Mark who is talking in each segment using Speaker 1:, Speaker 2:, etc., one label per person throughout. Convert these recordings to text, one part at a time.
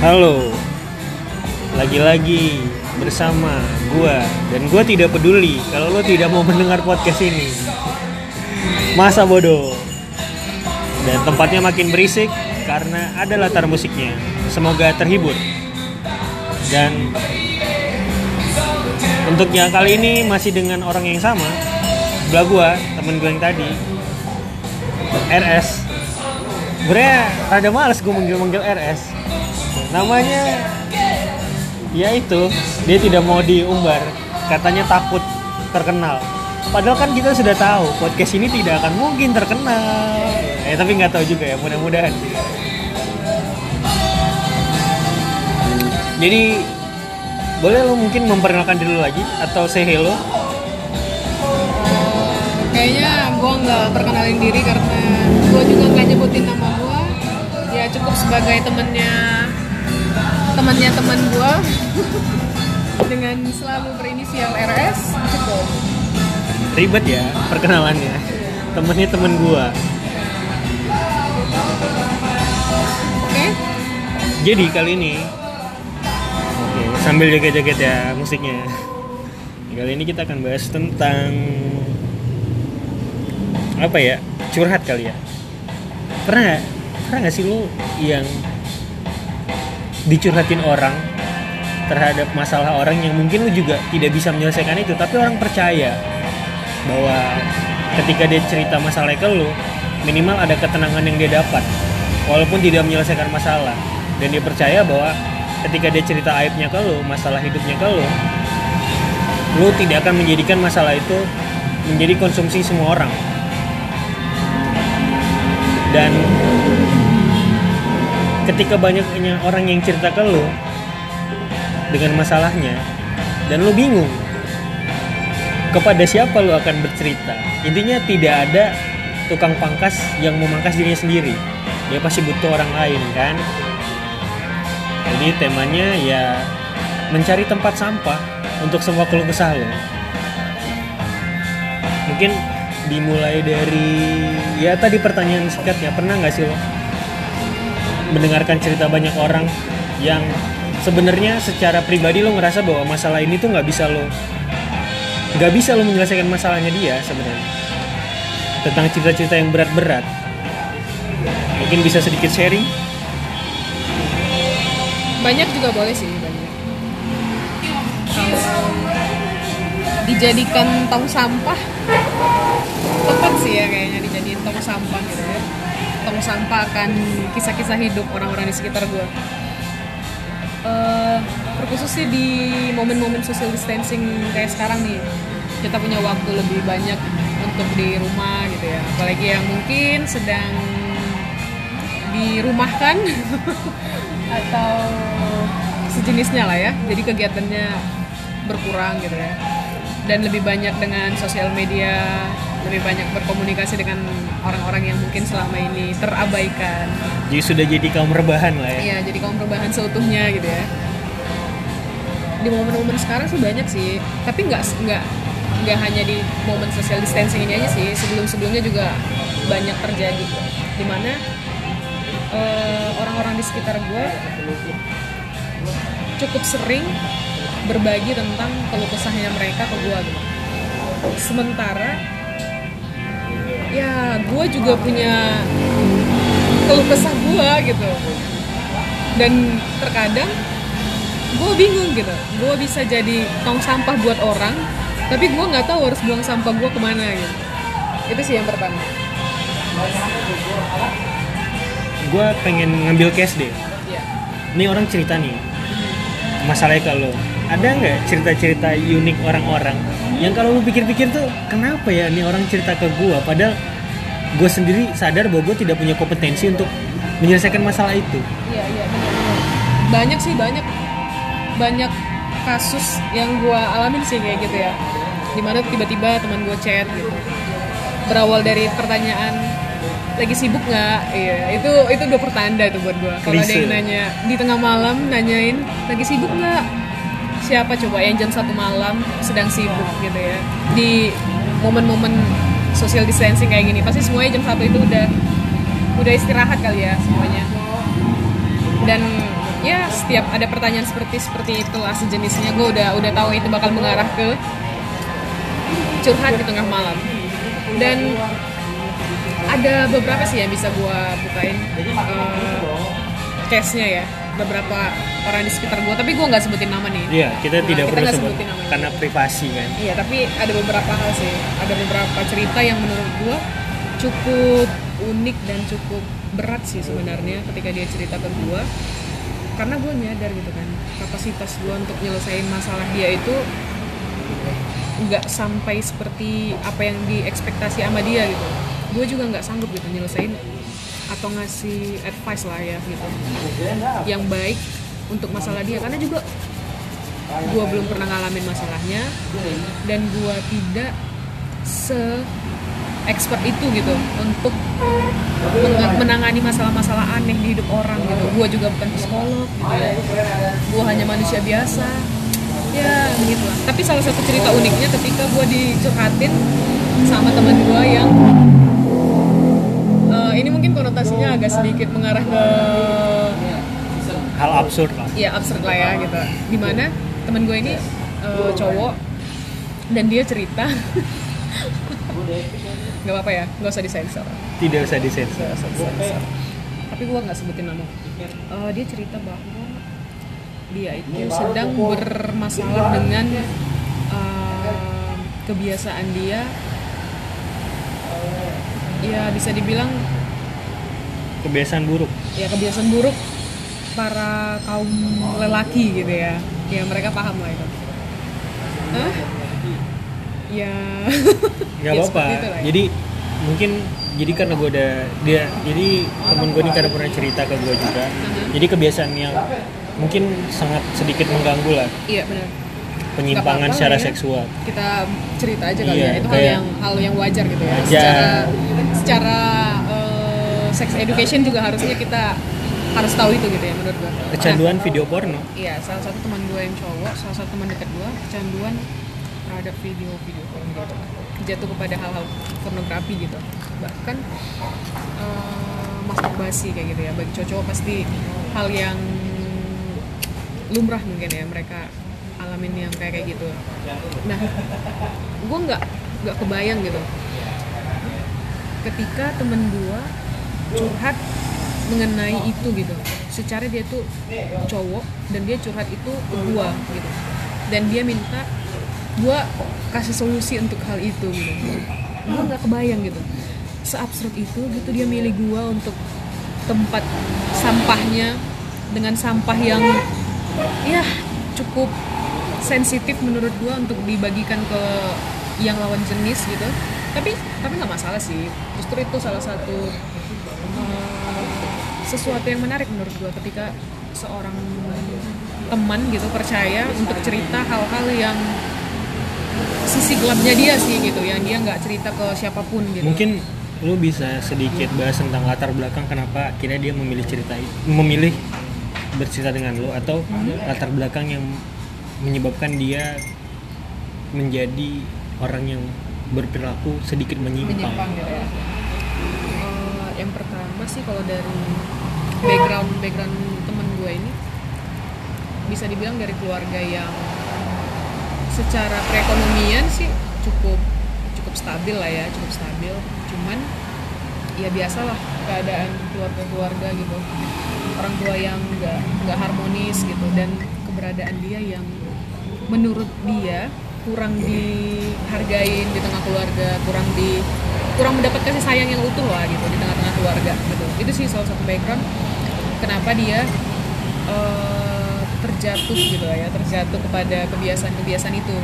Speaker 1: Halo, lagi-lagi bersama gua dan gua tidak peduli kalau lo tidak mau mendengar podcast ini. Masa bodoh. Dan tempatnya makin berisik karena ada latar musiknya. Semoga terhibur. Dan untuk yang kali ini masih dengan orang yang sama. Sebelah gua, temen gue yang tadi. RS. Sebenernya rada males gue manggil-manggil RS. Namanya ya itu, dia tidak mau diumbar. Katanya takut terkenal. Padahal kan kita sudah tahu podcast ini tidak akan mungkin terkenal. Eh tapi nggak tahu juga ya, mudah-mudahan. Jadi boleh lo mungkin memperkenalkan diri lagi atau say hello?
Speaker 2: kayaknya gue nggak perkenalin diri karena gue juga nggak nyebutin nama gue ya cukup sebagai temennya temannya teman gue dengan selalu berinisial RS cukup
Speaker 1: Ribet ya perkenalannya. Temennya temen gua.
Speaker 2: oke
Speaker 1: Jadi kali ini Oke, sambil joget-joget ya musiknya. Kali ini kita akan bahas tentang apa ya? Curhat kali ya. Pernah? Pernah nggak sih lu yang dicurhatin orang terhadap masalah orang yang mungkin lu juga tidak bisa menyelesaikan itu, tapi orang percaya bahwa ketika dia cerita masalah ke lu, minimal ada ketenangan yang dia dapat, walaupun tidak menyelesaikan masalah, dan dia percaya bahwa ketika dia cerita aibnya ke lu, masalah hidupnya ke lu, lu tidak akan menjadikan masalah itu menjadi konsumsi semua orang. Dan ketika banyaknya orang yang cerita ke lu dengan masalahnya dan lu bingung kepada siapa lu akan bercerita. Intinya tidak ada tukang pangkas yang memangkas dirinya sendiri. Dia pasti butuh orang lain kan? Jadi temanya ya mencari tempat sampah untuk semua keluh kesah lo mungkin dimulai dari ya tadi pertanyaan singkatnya pernah nggak sih lo mendengarkan cerita banyak orang yang sebenarnya secara pribadi lo ngerasa bahwa masalah ini tuh nggak bisa lo nggak bisa lo menyelesaikan masalahnya dia sebenarnya. Tentang cerita-cerita yang berat-berat. Mungkin bisa sedikit sharing?
Speaker 2: Banyak juga boleh sih banyak. Kalau dijadikan tong sampah tepat sih ya kayaknya dijadiin tong sampah gitu ya tong sampah kisah-kisah hidup orang-orang di sekitar gue Eh, terkhusus sih di momen-momen social distancing kayak sekarang nih kita punya waktu lebih banyak untuk di rumah gitu ya. Apalagi yang mungkin sedang dirumahkan atau sejenisnya lah ya. Jadi kegiatannya berkurang gitu ya. Dan lebih banyak dengan sosial media lebih banyak berkomunikasi dengan orang-orang yang mungkin selama ini terabaikan
Speaker 1: jadi sudah jadi kaum rebahan lah ya
Speaker 2: Iya, jadi kaum perubahan seutuhnya gitu ya. Di momen-momen sekarang sih banyak sih, tapi nggak nggak nggak hanya di momen social distancing ini aja sih. Sebelum-sebelumnya juga banyak terjadi, di mana eh, orang-orang di sekitar gue cukup sering berbagi tentang keluh kesahnya mereka ke gue gitu. Sementara ya gue juga punya keluh kesah gue gitu. Dan terkadang gue bingung gitu. Gue bisa jadi tong sampah buat orang tapi gue nggak tahu harus buang sampah gue ke mana gitu. Itu sih yang pertama.
Speaker 1: Gue pengen ngambil case deh.
Speaker 2: Ya.
Speaker 1: Ini orang cerita nih. Masalahnya kalau ada nggak cerita-cerita unik orang-orang yang kalau lu pikir-pikir tuh kenapa ya ini orang cerita ke gue padahal gue sendiri sadar bahwa gue tidak punya kompetensi untuk menyelesaikan masalah itu.
Speaker 2: Iya iya benar-benar. banyak sih banyak. Banyak kasus yang gue alamin sih kayak gitu ya. Di mana tiba-tiba teman gue chat gitu. Berawal dari pertanyaan lagi sibuk nggak? Iya itu itu udah pertanda tuh buat gue kalau ada yang nanya di tengah malam nanyain lagi sibuk nggak siapa coba? Yang jam satu malam sedang sibuk gitu ya. Di momen-momen social distancing kayak gini pasti semuanya jam satu itu udah udah istirahat kali ya semuanya. Dan ya setiap ada pertanyaan seperti seperti itulah sejenisnya. Gue udah udah tahu itu bakal mengarah ke curhat di tengah malam. Dan ada beberapa sih yang bisa gue bukain uh, case-nya ya beberapa orang di sekitar gue tapi gue nggak sebutin nama nih
Speaker 1: Iya, kita
Speaker 2: Nah,
Speaker 1: tidak
Speaker 2: kita
Speaker 1: perlu sebut
Speaker 2: sebutin namanya.
Speaker 1: karena privasi kan.
Speaker 2: Iya, tapi ada beberapa hal sih. Ada beberapa cerita yang menurut gua cukup unik dan cukup berat sih sebenarnya ketika dia cerita ke gua. Karena gue nyadar gitu kan, kapasitas gua untuk nyelesain masalah dia itu nggak sampai seperti apa yang diekspektasi sama dia gitu. Gue juga nggak sanggup gitu nyelesain atau ngasih advice lah ya gitu. Yang baik untuk masalah dia karena juga gue belum pernah ngalamin masalahnya dan gue tidak se expert itu gitu untuk menangani masalah-masalah aneh di hidup orang gitu. Gue juga bukan psikolog gitu. Gue hanya manusia biasa. Ya begitu lah. Tapi salah satu cerita uniknya ketika gue dicurhatin sama teman gue yang ini mungkin konotasinya agak sedikit mengarah ke
Speaker 1: Hal absurd lah.
Speaker 2: ya absurd lah ya gitu. Di mana temen gue ini eh, cowok dan dia cerita. Nggak apa-apa ya nggak usah disensor.
Speaker 1: Tidak usah disensor.
Speaker 2: usah disensor. Tapi gue nggak sebutin nama. Eh, dia cerita bahwa dia itu sedang bermasalah dengan eh, kebiasaan dia. Ya bisa dibilang
Speaker 1: Kebiasaan buruk.
Speaker 2: ya kebiasaan buruk para kaum lelaki gitu ya. Ya mereka paham lah itu. Hah? ya.
Speaker 1: Nggak
Speaker 2: Ya,
Speaker 1: apa-apa.
Speaker 2: ya.
Speaker 1: jadi mungkin jadi karena gue udah dia jadi temen gue ini karena pernah cerita ke gue juga. Jadi kebiasaan yang mungkin sangat sedikit mengganggu lah.
Speaker 2: Iya benar.
Speaker 1: Penyimpangan secara
Speaker 2: ya.
Speaker 1: seksual.
Speaker 2: Kita cerita aja kali
Speaker 1: Iya,
Speaker 2: ya. Itu hal yang hal yang wajar gitu ya.
Speaker 1: Wajar.
Speaker 2: secara secara sex education juga harusnya kita harus tahu itu gitu ya menurut gue
Speaker 1: kecanduan video porno?
Speaker 2: iya salah satu teman gue yang cowok salah satu teman dekat gue kecanduan terhadap video-video porno gitu. Jatuh kepada hal-hal pornografi gitu. Bahkan eh, masturbasi kayak gitu ya bagi cowok pasti hal yang lumrah mungkin ya mereka alamin yang kayak kayak gitu. Nah gue nggak nggak kebayang gitu. Ketika temen gue curhat mengenai itu gitu. Secara dia tuh cowok dan dia curhat itu ke gue gitu. Dan dia minta gue kasih solusi untuk hal itu gitu. Gue nggak kebayang gitu. Seabsurd itu gitu dia milih gue untuk tempat sampahnya dengan sampah yang ya cukup sensitif menurut gue untuk dibagikan ke yang lawan jenis gitu. Tapi tapi nggak masalah sih. Justru itu salah satu sesuatu yang menarik menurut gue ketika seorang teman gitu percaya untuk cerita hal-hal yang sisi gelapnya dia sih gitu yang dia nggak cerita ke siapa pun gitu.
Speaker 1: Mungkin lu bisa sedikit bahas tentang latar belakang kenapa akhirnya dia memilih cerita memilih bercerita dengan lu atau latar belakang yang menyebabkan dia menjadi orang yang berperilaku sedikit menyimpang,
Speaker 2: menyimpang gitu ya. Eh, yang pertama sih kalau dari background background temen gue ini bisa dibilang dari keluarga yang secara perekonomian sih cukup cukup stabil lah ya cukup stabil. Cuman ya biasalah keadaan keluarga-keluarga gitu. Orang tua yang nggak nggak harmonis gitu dan keberadaan dia yang menurut dia kurang dihargain di tengah keluarga kurang di kurang mendapat kasih sayang yang utuh lah gitu di tengah-tengah keluarga gitu. Itu sih salah satu background kenapa dia eh, terjatuh gitu ya terjatuh kepada kebiasaan-kebiasaan itu.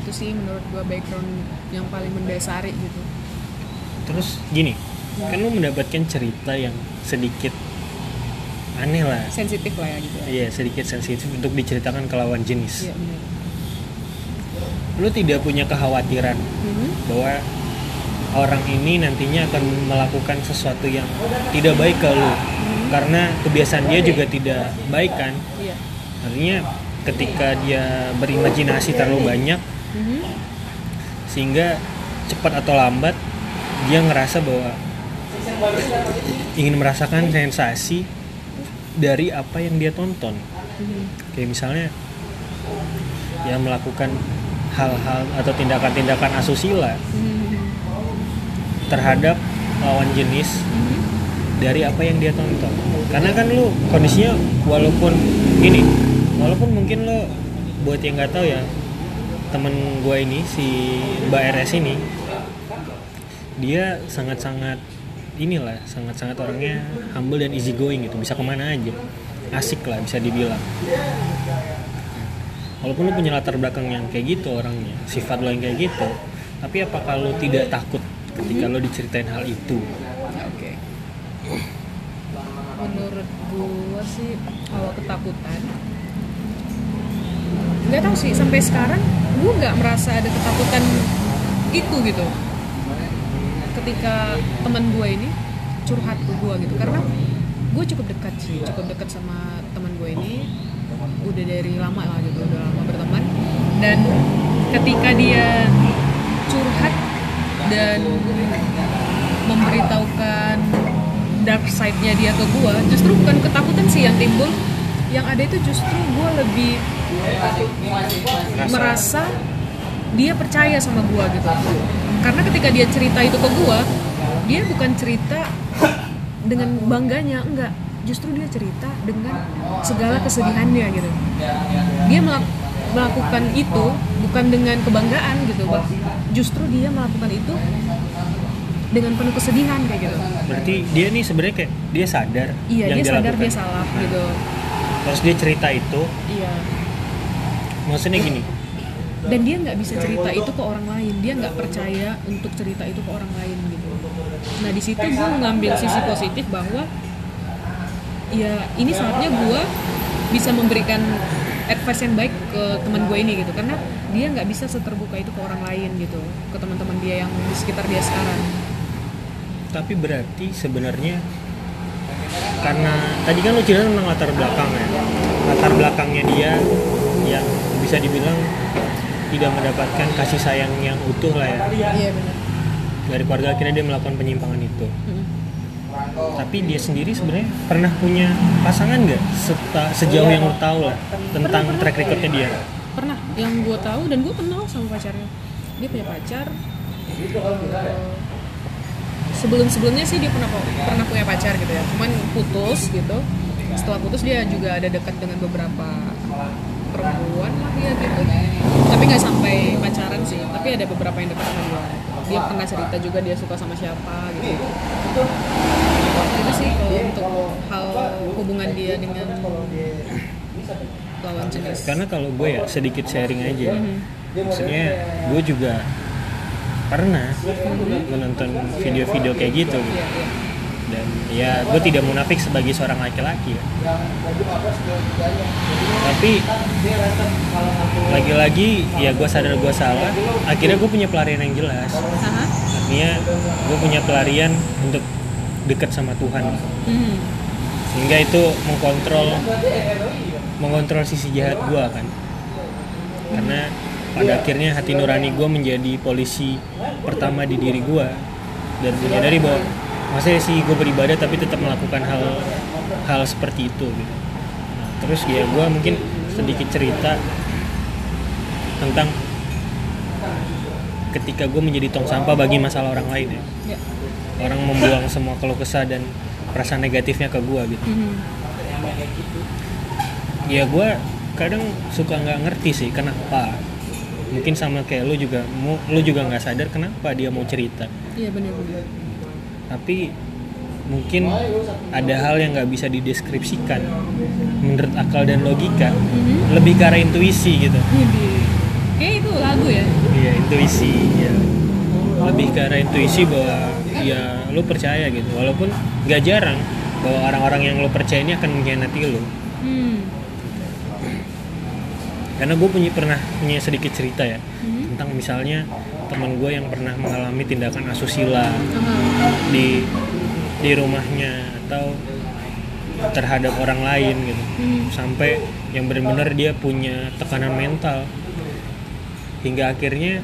Speaker 2: Itu sih menurut gua background yang paling mendasari gitu.
Speaker 1: Terus gini kan lu mendapatkan cerita yang sedikit aneh lah.
Speaker 2: Sensitif lah ya gitu ya.
Speaker 1: Iya sedikit sensitif untuk diceritakan ke lawan jenis.
Speaker 2: Iya
Speaker 1: lu tidak punya kekhawatiran
Speaker 2: Mhm.
Speaker 1: bahwa orang ini nantinya akan melakukan sesuatu yang tidak baik ke lu. Karena kebiasaan dia juga tidak baik kan?
Speaker 2: Iya.
Speaker 1: Artinya ketika dia berimajinasi terlalu banyak
Speaker 2: Mhm.
Speaker 1: sehingga cepat atau lambat dia ngerasa bahwa ingin merasakan sensasi dari apa yang dia tonton. Kayak misalnya ya melakukan hal-hal atau tindakan-tindakan asusila terhadap lawan jenis dari apa yang dia tonton. Karena kan lu kondisinya walaupun gini walaupun mungkin lo buat yang nggak tahu ya temen gue ini si Mbak RS ini dia sangat-sangat inilah sangat-sangat orangnya humble dan easy going gitu. Bisa ke mana aja. Asik lah bisa dibilang. Walaupun lu punya latar belakang yang kayak gitu orangnya sifat lo yang kayak gitu tapi apakah lo tidak takut ketika lo diceritain hal itu.
Speaker 2: Oke. Menurut gua sih kalau ketakutan nggak tahu sih sampai sekarang gua nggak merasa ada ketakutan itu gitu. Ketika teman gue ini curhat ke gue gitu. Karena gue cukup dekat sih cukup dekat sama teman gue ini. Udah dari lama lah gitu udah lama berteman. Dan ketika dia curhat dan memberitahukan dark side-nya dia ke gue justru bukan ketakutan sih yang timbul. Yang ada itu justru gue lebih merasa dia percaya sama gue gitu. Karena ketika dia cerita itu ke gue dia bukan cerita dengan bangganya enggak. Justru dia cerita dengan segala kesedihannya gitu. Dia melak- melakukan itu bukan dengan kebanggaan gitu Bah. Justru dia melakukan itu dengan penuh kesedihan kayak gitu.
Speaker 1: Berarti dia nih sebenarnya kayak dia sadar
Speaker 2: iya
Speaker 1: yang
Speaker 2: dia sadar
Speaker 1: lakukan.
Speaker 2: dia salah
Speaker 1: Nah,
Speaker 2: gitu.
Speaker 1: terus dia cerita itu.
Speaker 2: Iya.
Speaker 1: Maksudnya gini.
Speaker 2: dan dia nggak bisa cerita itu ke orang lain. Dia nggak percaya untuk cerita itu ke orang lain gitu. Nah di situ gue mengambil sisi positif bahwa ya ini saatnya gue bisa memberikan advice yang baik ke teman gue ini gitu. Karena dia nggak bisa seterbuka itu ke orang lain gitu ke teman-teman dia yang di sekitar dia sekarang.
Speaker 1: Tapi berarti sebenarnya karena tadi kan lu cerita tentang latar belakang ya. Latar belakangnya dia yang bisa dibilang tidak mendapatkan kasih sayang yang utuh lah ya.
Speaker 2: Iya benar.
Speaker 1: Dari keluarga akhirnya dia melakukan penyimpangan itu. Tapi dia sendiri sebenarnya pernah punya pasangan nggak? Sejauh yang lo tahu lah tentang
Speaker 2: Pernah,
Speaker 1: track recordnya dia
Speaker 2: pernah. Yang gue tahu dan gue kenal sama pacarnya. Dia punya pacar. Sebelum sebelumnya sih dia pernah pernah punya pacar gitu ya. Cuman putus gitu. Setelah putus dia juga ada dekat dengan beberapa perempuan lah dia gitu. Tapi nggak sampai pacaran sih tapi ada beberapa yang dekat sama dia. Dia pernah cerita juga dia suka sama siapa gitu. Itu sih kalau untuk hal hubungan dia dengan lawan jenis
Speaker 1: karena kalau gue ya sedikit sharing aja
Speaker 2: Mhm.
Speaker 1: maksudnya gue juga pernah menonton video-video kayak gitu.
Speaker 2: Iya, iya.
Speaker 1: dan ya gue tidak munafik sebagai seorang laki-laki ya. tapi lagi-lagi ya gue sadar gue salah akhirnya gue punya pelarian yang jelas artinya gue punya pelarian untuk dekat sama Tuhan
Speaker 2: Hmm.
Speaker 1: sehingga itu mengkontrol mengontrol sisi jahat gue kan. Karena pada akhirnya hati nurani gue menjadi polisi pertama di diri gue dan menyadari bahwa masa sih gue beribadah tapi tetap melakukan hal hal seperti itu gitu. Nah, terus ya gue mungkin sedikit cerita tentang ketika gue menjadi tong sampah bagi masalah orang lain ya.
Speaker 2: Ya.
Speaker 1: orang membuang semua keluh kesah dan perasaan negatifnya ke gue gitu.
Speaker 2: Mhm.
Speaker 1: Ya gue kadang suka nggak ngerti sih kenapa mungkin sama kayak lu juga lu juga nggak sadar kenapa dia mau cerita
Speaker 2: Iya benar-benar.
Speaker 1: tapi mungkin ada hal yang nggak bisa dideskripsikan menurut akal dan logika
Speaker 2: Mhm.
Speaker 1: lebih ke arah intuisi gitu.
Speaker 2: Kayak itu lagu ya.
Speaker 1: iya intuisi ya lebih ke arah intuisi bahwa ya lu percaya gitu walaupun nggak jarang bahwa orang-orang yang lu percaya ini akan mengkhianati lu. Karena gue punya pernah punya sedikit cerita ya
Speaker 2: Mhm.
Speaker 1: tentang misalnya teman gue yang pernah mengalami tindakan asusila
Speaker 2: Aha.
Speaker 1: di di rumahnya atau terhadap orang lain gitu
Speaker 2: Hmm.
Speaker 1: sampai yang benar-benar dia punya tekanan mental hingga akhirnya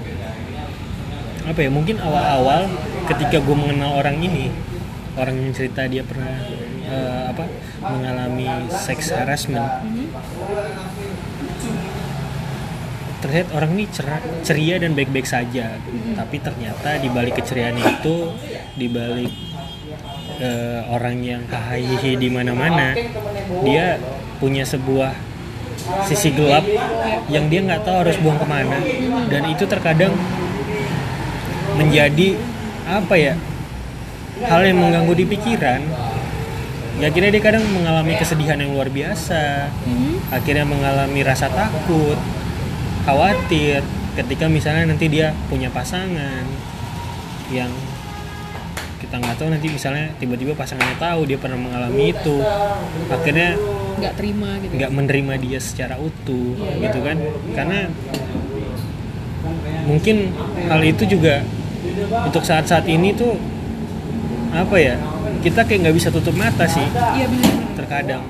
Speaker 1: apa ya mungkin awal-awal ketika gue mengenal orang ini orang yang cerita dia pernah eh, apa mengalami sex harassment
Speaker 2: Mhm.
Speaker 1: Terlihat orang ini cer- ceria dan baik-baik saja. Tapi ternyata di balik keceriaan itu di balik eh, orang yang hahaha di mana-mana dia punya sebuah sisi gelap yang dia nggak tahu harus buang ke mana. Dan itu terkadang menjadi apa ya hal yang mengganggu di pikiran. Ya akhirnya dia kadang mengalami kesedihan yang luar biasa
Speaker 2: Mhm.
Speaker 1: akhirnya mengalami rasa takut, khawatir ketika misalnya nanti dia punya pasangan yang kita nggak tahu nanti misalnya tiba-tiba pasangannya tahu dia pernah mengalami itu, akhirnya
Speaker 2: nggak terima gitu
Speaker 1: nggak menerima dia secara utuh, gitu kan? Karena mungkin hal itu juga untuk saat-saat ini tuh apa ya? Kita kayak nggak bisa tutup mata sih
Speaker 2: iya benar
Speaker 1: terkadang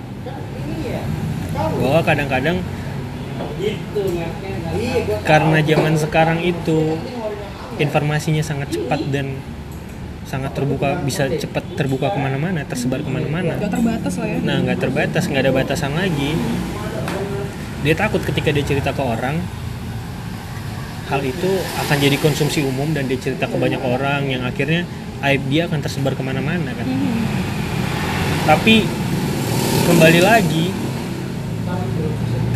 Speaker 1: bahwa kadang-kadang karena zaman sekarang itu informasinya sangat cepat dan sangat terbuka bisa cepat terbuka ke mana-mana tersebar ke mana-mana.
Speaker 2: Nggak terbatas lah ya.
Speaker 1: Nah nggak terbatas nggak ada batasan lagi. Dia takut ketika dia cerita ke orang hal itu akan jadi konsumsi umum dan dia cerita ke banyak orang yang akhirnya aib dia akan tersebar ke mana-mana kan.
Speaker 2: Mhm.
Speaker 1: tapi kembali lagi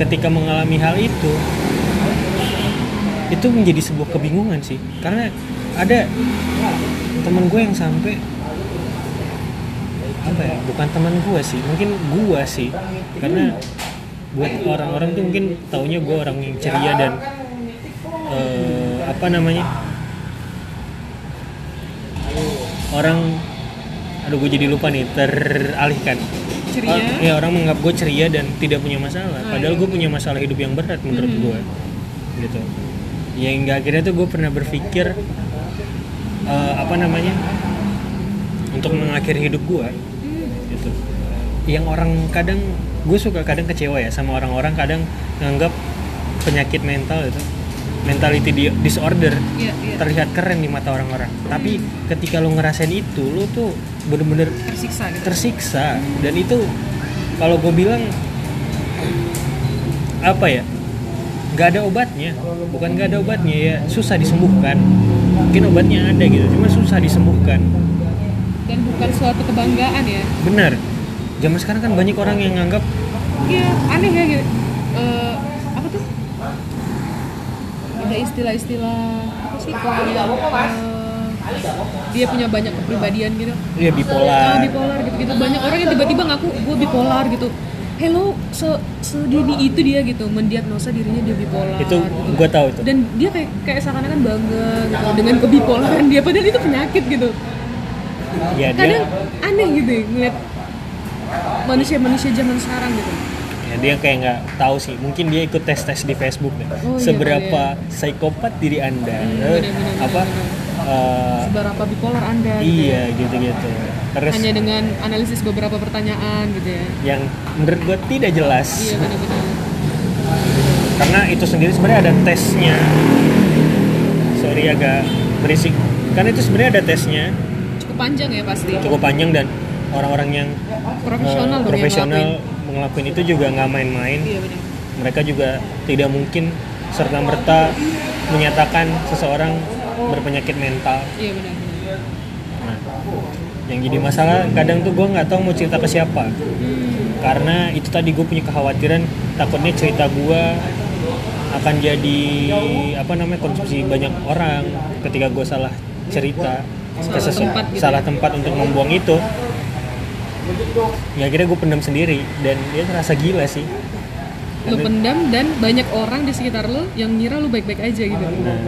Speaker 1: ketika mengalami hal itu itu menjadi sebuah kebingungan sih. Karena ada teman gue yang sampai apa ya bukan teman gue sih mungkin gue sih. Karena buat orang-orang tuh mungkin taunya gue orang yang ceria dan eh, apa namanya orang aduh gue jadi lupa nih teralihkan
Speaker 2: ceria.
Speaker 1: Ya orang menganggap gue ceria dan tidak punya masalah.
Speaker 2: Ah,
Speaker 1: padahal
Speaker 2: iya.
Speaker 1: gue punya masalah hidup yang berat menurut
Speaker 2: Mhm.
Speaker 1: gue gitu. Ya hingga akhirnya tuh gue pernah berpikir eh, apa namanya untuk mengakhiri hidup gue gitu. Yang orang kadang gue suka kadang kecewa ya sama orang-orang kadang nganggap penyakit mental itu mentality di- disorder
Speaker 2: iya iya.
Speaker 1: terlihat keren di mata orang-orang. Tapi ketika lo ngerasain itu lo tuh bener-bener
Speaker 2: tersiksa gitu.
Speaker 1: tersiksa. Dan itu kalau gue bilang apa ya nggak ada obatnya. Bukan nggak ada obatnya ya susah disembuhkan. Mungkin obatnya ada gitu cuma susah disembuhkan.
Speaker 2: Dan bukan suatu kebanggaan ya.
Speaker 1: Benar. Zaman sekarang kan banyak orang yang nganggap
Speaker 2: iya aneh ya gitu. Eh, apa tuh ada istilah-istilah apa sih Eh, dia punya banyak kepribadian gitu.
Speaker 1: Ya
Speaker 2: Ah,
Speaker 1: bipolar
Speaker 2: bipolar gitu gitu banyak orang yang tiba-tiba ngaku gue bipolar gitu. Hello se sedini itu dia gitu. Mendiagnosa dirinya dia bipolar
Speaker 1: itu
Speaker 2: gitu.
Speaker 1: gue tahu itu.
Speaker 2: Dan dia kayak kayak seakan-akan bangga gitu dengan kebipolaran dia. Padahal itu penyakit gitu.
Speaker 1: Ya
Speaker 2: kadang
Speaker 1: dia
Speaker 2: aneh gitu ya, ngeliat manusia-manusia zaman sekarang gitu
Speaker 1: ya dia kayak nggak tahu sih. Mungkin dia ikut tes tes di Facebook deh.
Speaker 2: Oh, iya,
Speaker 1: seberapa psikopat diri anda?
Speaker 2: Hmm,
Speaker 1: Eh,
Speaker 2: benar-benar,
Speaker 1: apa eh,
Speaker 2: seberapa bipolar anda gitu
Speaker 1: iya
Speaker 2: ya.
Speaker 1: gitu gitu terus
Speaker 2: hanya dengan analisis beberapa pertanyaan gitu ya?
Speaker 1: Yang menurut gue tidak jelas.
Speaker 2: Iya benar-benar
Speaker 1: karena itu sendiri sebenarnya ada tesnya. Sorry agak berisik. Karena itu sebenarnya ada tesnya.
Speaker 2: Cukup panjang ya pasti.
Speaker 1: Cukup panjang dan orang-orang yang
Speaker 2: profesional yang
Speaker 1: profesional
Speaker 2: ngelakuin.
Speaker 1: itu juga nggak main-main
Speaker 2: iya benar
Speaker 1: mereka juga tidak mungkin serta merta menyatakan seseorang berpenyakit mental
Speaker 2: iya benar benar
Speaker 1: nah yang jadi masalah kadang tuh gue nggak tahu mau cerita ke siapa
Speaker 2: hmm.
Speaker 1: karena itu tadi gue punya kekhawatiran takutnya cerita gue akan jadi apa namanya konsumsi banyak orang ketika gue salah cerita ke
Speaker 2: Salah tempat gitu
Speaker 1: salah
Speaker 2: ya.
Speaker 1: tempat untuk membuang itu ya akhirnya gue pendam sendiri dan dia terasa gila sih.
Speaker 2: Lu pendam dan banyak orang di sekitar lu yang ngira lu baik-baik aja gitu.
Speaker 1: Nah,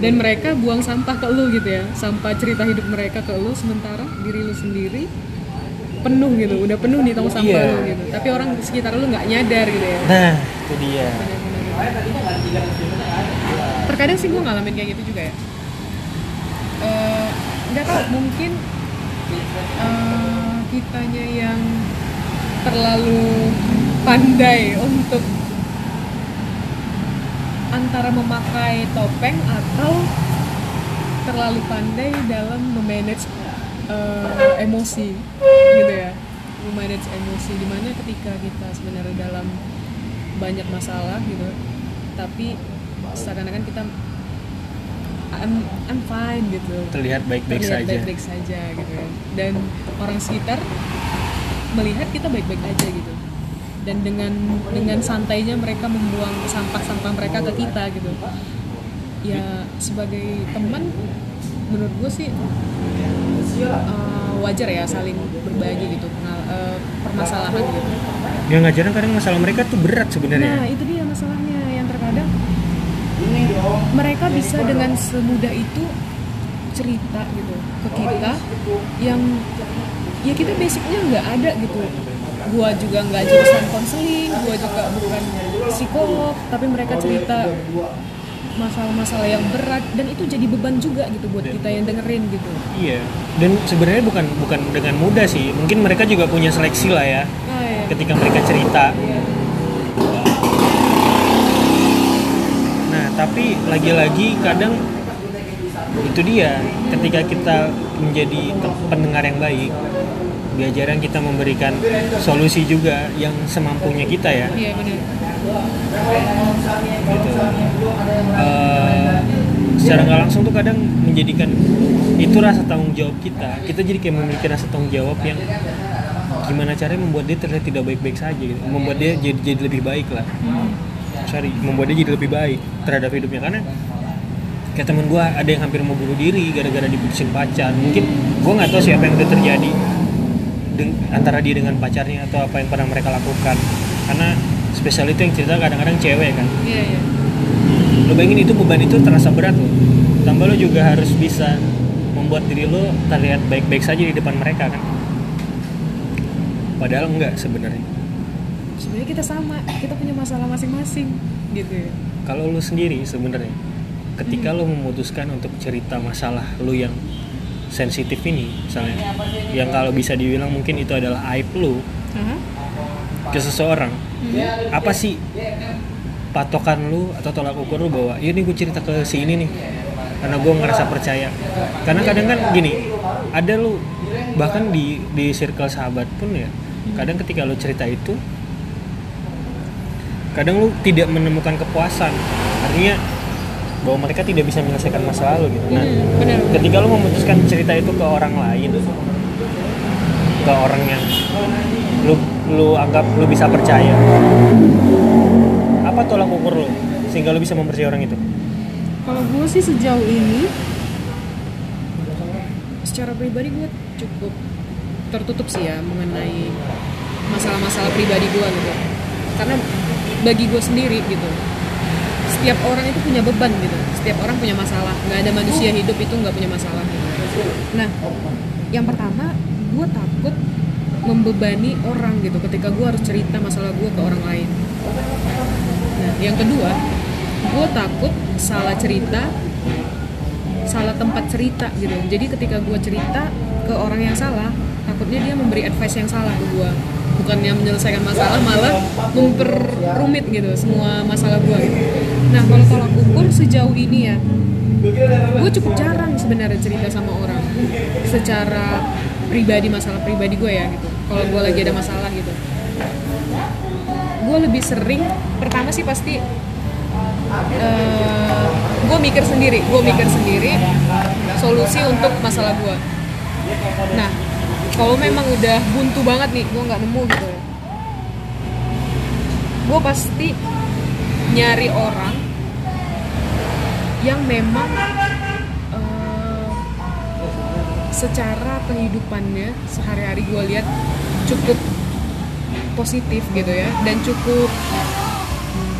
Speaker 2: dan mereka buang sampah ke lu gitu ya. Sampah cerita hidup mereka ke lu sementara diri lu sendiri penuh gitu. Udah penuh nih tong sampah
Speaker 1: Iya.
Speaker 2: lu gitu. Tapi orang di sekitar lu nggak nyadar gitu ya.
Speaker 1: Nah itu dia.
Speaker 2: Terkadang sih gue ngalamin kayak gitu juga ya. Eh, nggak tahu mungkin eh, kitanya yang terlalu pandai untuk antara memakai topeng atau terlalu pandai dalam memanage eh, emosi gitu ya. Memanage emosi di mana ketika kita sebenarnya dalam banyak masalah gitu. Tapi seakan-akan kita I'm, I'm fine gitu.
Speaker 1: Terlihat baik-baik
Speaker 2: terlihat
Speaker 1: saja.
Speaker 2: baik-baik saja gitu ya. Dan orang sekitar melihat kita baik-baik aja gitu. Dan dengan dengan santainya mereka membuang sampah-sampah mereka ke kita gitu. Ya sebagai teman menurut gue sih uh, wajar ya saling berbagi gitu pengal- uh, permasalahan gitu.
Speaker 1: Yang ngajarin kadang masalah mereka tuh berat
Speaker 2: nah
Speaker 1: sebenarnya
Speaker 2: itu dia mereka bisa dengan semudah itu cerita gitu ke kita yang ya kita basicnya nggak ada gitu. Gua juga nggak jurusan konseling gua juga bukan psikolog tapi mereka cerita masalah-masalah yang berat dan itu jadi beban juga gitu buat kita yang dengerin gitu.
Speaker 1: Iya. Dan sebenarnya bukan bukan dengan mudah sih. Mungkin mereka juga punya seleksi lah ya
Speaker 2: ya.
Speaker 1: ketika mereka cerita.
Speaker 2: Iya.
Speaker 1: Nah, tapi lagi-lagi kadang itu dia ketika kita menjadi pendengar yang baik, diajaran kita memberikan solusi juga yang semampunya kita ya,
Speaker 2: iya benar
Speaker 1: gitu. Eh, secara nggak langsung tuh kadang menjadikan itu rasa tanggung jawab kita. Kita jadi kayak memiliki rasa tanggung jawab yang gimana caranya membuat dia terlihat tidak baik-baik saja, gitu. membuat dia jadi jadi lebih baik lah. Sorry membuat dia jadi lebih baik terhadap hidupnya. Karena kayak temen gue ada yang hampir mau bunuh diri gara-gara diputusin pacar. Mungkin gue nggak tahu siapa yang udah terjadi antara dia dengan pacarnya atau apa yang pernah mereka lakukan. Karena spesial itu yang cerita kadang-kadang cewek kan.
Speaker 2: Iya iya.
Speaker 1: Lo bayangin itu beban itu terasa berat loh. Tambah lo juga harus bisa membuat diri lo terlihat baik-baik saja di depan mereka kan. Padahal enggak sebenarnya
Speaker 2: sebenarnya kita sama kita punya masalah masing-masing gitu ya
Speaker 1: kalau lu sendiri sebenarnya ketika
Speaker 2: Hmm.
Speaker 1: lu memutuskan untuk cerita masalah lu yang sensitif ini misalnya yang kalau bisa dibilang mungkin itu adalah aib lu
Speaker 2: Aha.
Speaker 1: ke seseorang
Speaker 2: Hmm.
Speaker 1: apa sih patokan lu atau tolak ukur lu bahwa ini gue cerita ke si ini nih karena gue ngerasa percaya karena kadang kan gini ada lu bahkan di di circle sahabat pun ya kadang ketika lu cerita itu kadang lu tidak menemukan kepuasan. Artinya bahwa mereka tidak bisa menyelesaikan masalah lu gitu. Nah
Speaker 2: Hmm, benar.
Speaker 1: ketika lu memutuskan cerita itu ke orang lain ke orang yang lu lu anggap lu bisa percaya apa tolak ukur lu sehingga lu bisa mempercayai orang itu?
Speaker 2: Kalau gue sih sejauh ini secara pribadi gue cukup tertutup sih ya mengenai masalah-masalah pribadi gue gitu. Karena bagi gue sendiri gitu, setiap orang itu punya beban gitu. Setiap orang punya masalah. Nggak ada manusia hidup itu nggak punya masalah. Gitu. Nah, yang pertama gue takut membebani orang gitu ketika gue harus cerita masalah gue ke orang lain. Nah, yang kedua, gue takut salah cerita, salah tempat cerita gitu. Jadi ketika gue cerita ke orang yang salah, takutnya dia memberi advice yang salah ke gue. Bukannya menyelesaikan masalah, malah memperrumit gitu semua masalah gue gitu. Nah, kalau tolak ukur sejauh ini ya, gue cukup jarang sebenarnya cerita sama orang secara pribadi masalah pribadi gue ya gitu. Kalau gue lagi ada masalah gitu, gue lebih sering pertama sih pasti gue mikir sendiri gue mikir sendiri solusi untuk masalah gue nah kalau memang udah buntu banget nih gue nggak nemu gitu. Ya gue pasti nyari orang yang memang eh, secara kehidupannya sehari-hari gue lihat cukup positif gitu ya dan cukup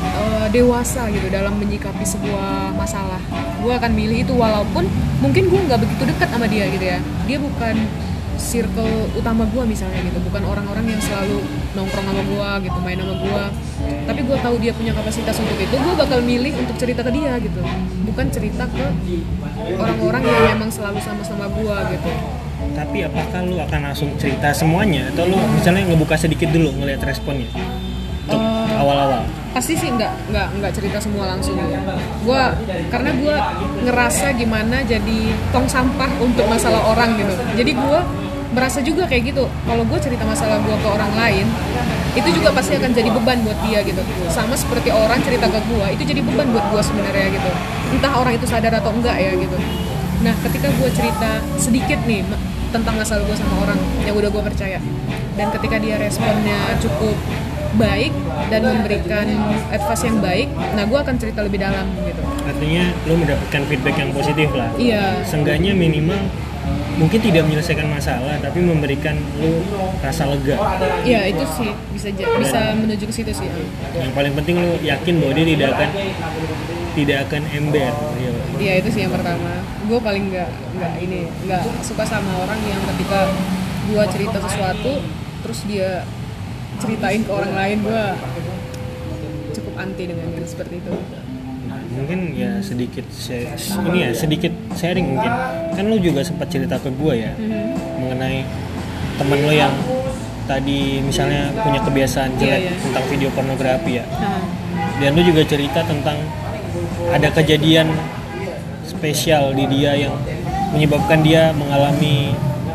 Speaker 2: eh, dewasa gitu dalam menyikapi sebuah masalah. Gue akan milih itu walaupun mungkin gue nggak begitu dekat sama dia gitu ya. Dia bukan circle utama gue misalnya gitu. Bukan orang-orang yang selalu nongkrong sama gue gitu main sama gue tapi gue tahu dia punya kapasitas untuk itu gue bakal milih untuk cerita ke dia gitu. Bukan cerita ke orang-orang yang memang selalu sama-sama gue gitu.
Speaker 1: Tapi apakah lu akan langsung cerita semuanya? Atau lu misalnya ngebuka sedikit dulu ngelihat responnya? Untuk
Speaker 2: Eh,
Speaker 1: awal-awal.
Speaker 2: pasti sih nggak nggak nggak cerita semua langsung. Gue karena gue ngerasa gimana jadi tong sampah untuk masalah orang gitu. Jadi gue merasa juga kayak gitu. Kalau gue cerita masalah gue ke orang lain itu juga pasti akan jadi beban buat dia gitu. Sama seperti orang cerita ke gue itu jadi beban buat gue sebenarnya gitu. Entah orang itu sadar atau enggak ya gitu. Nah ketika gue cerita sedikit nih tentang masalah gue sama orang yang udah gue percaya dan ketika dia responnya cukup baik dan memberikan advice yang baik nah gue akan cerita lebih dalam gitu.
Speaker 1: Artinya lu mendapatkan feedback yang positif lah.
Speaker 2: Iya.
Speaker 1: Seenggaknya minimal mungkin tidak menyelesaikan masalah tapi memberikan lu rasa lega
Speaker 2: iya itu sih bisa bisa menuju ke situ sih
Speaker 1: yang paling penting lu yakin bahwa dia tidak akan tidak akan ember Iya.
Speaker 2: Iya itu sih yang pertama. Gue paling nggak nggak ini nggak suka sama orang yang ketika gue cerita sesuatu terus dia ceritain ke orang lain gue cukup anti dengan yang seperti itu.
Speaker 1: Mungkin ya sedikit share- ini ya sedikit sharing mungkin kan lu juga sempat cerita ke gue ya
Speaker 2: Mhm.
Speaker 1: mengenai temen lo yang tadi misalnya punya kebiasaan jelek
Speaker 2: Iya, iya.
Speaker 1: tentang video pornografi ya
Speaker 2: Nah,
Speaker 1: dan lu juga cerita tentang ada kejadian spesial di dia yang menyebabkan dia mengalami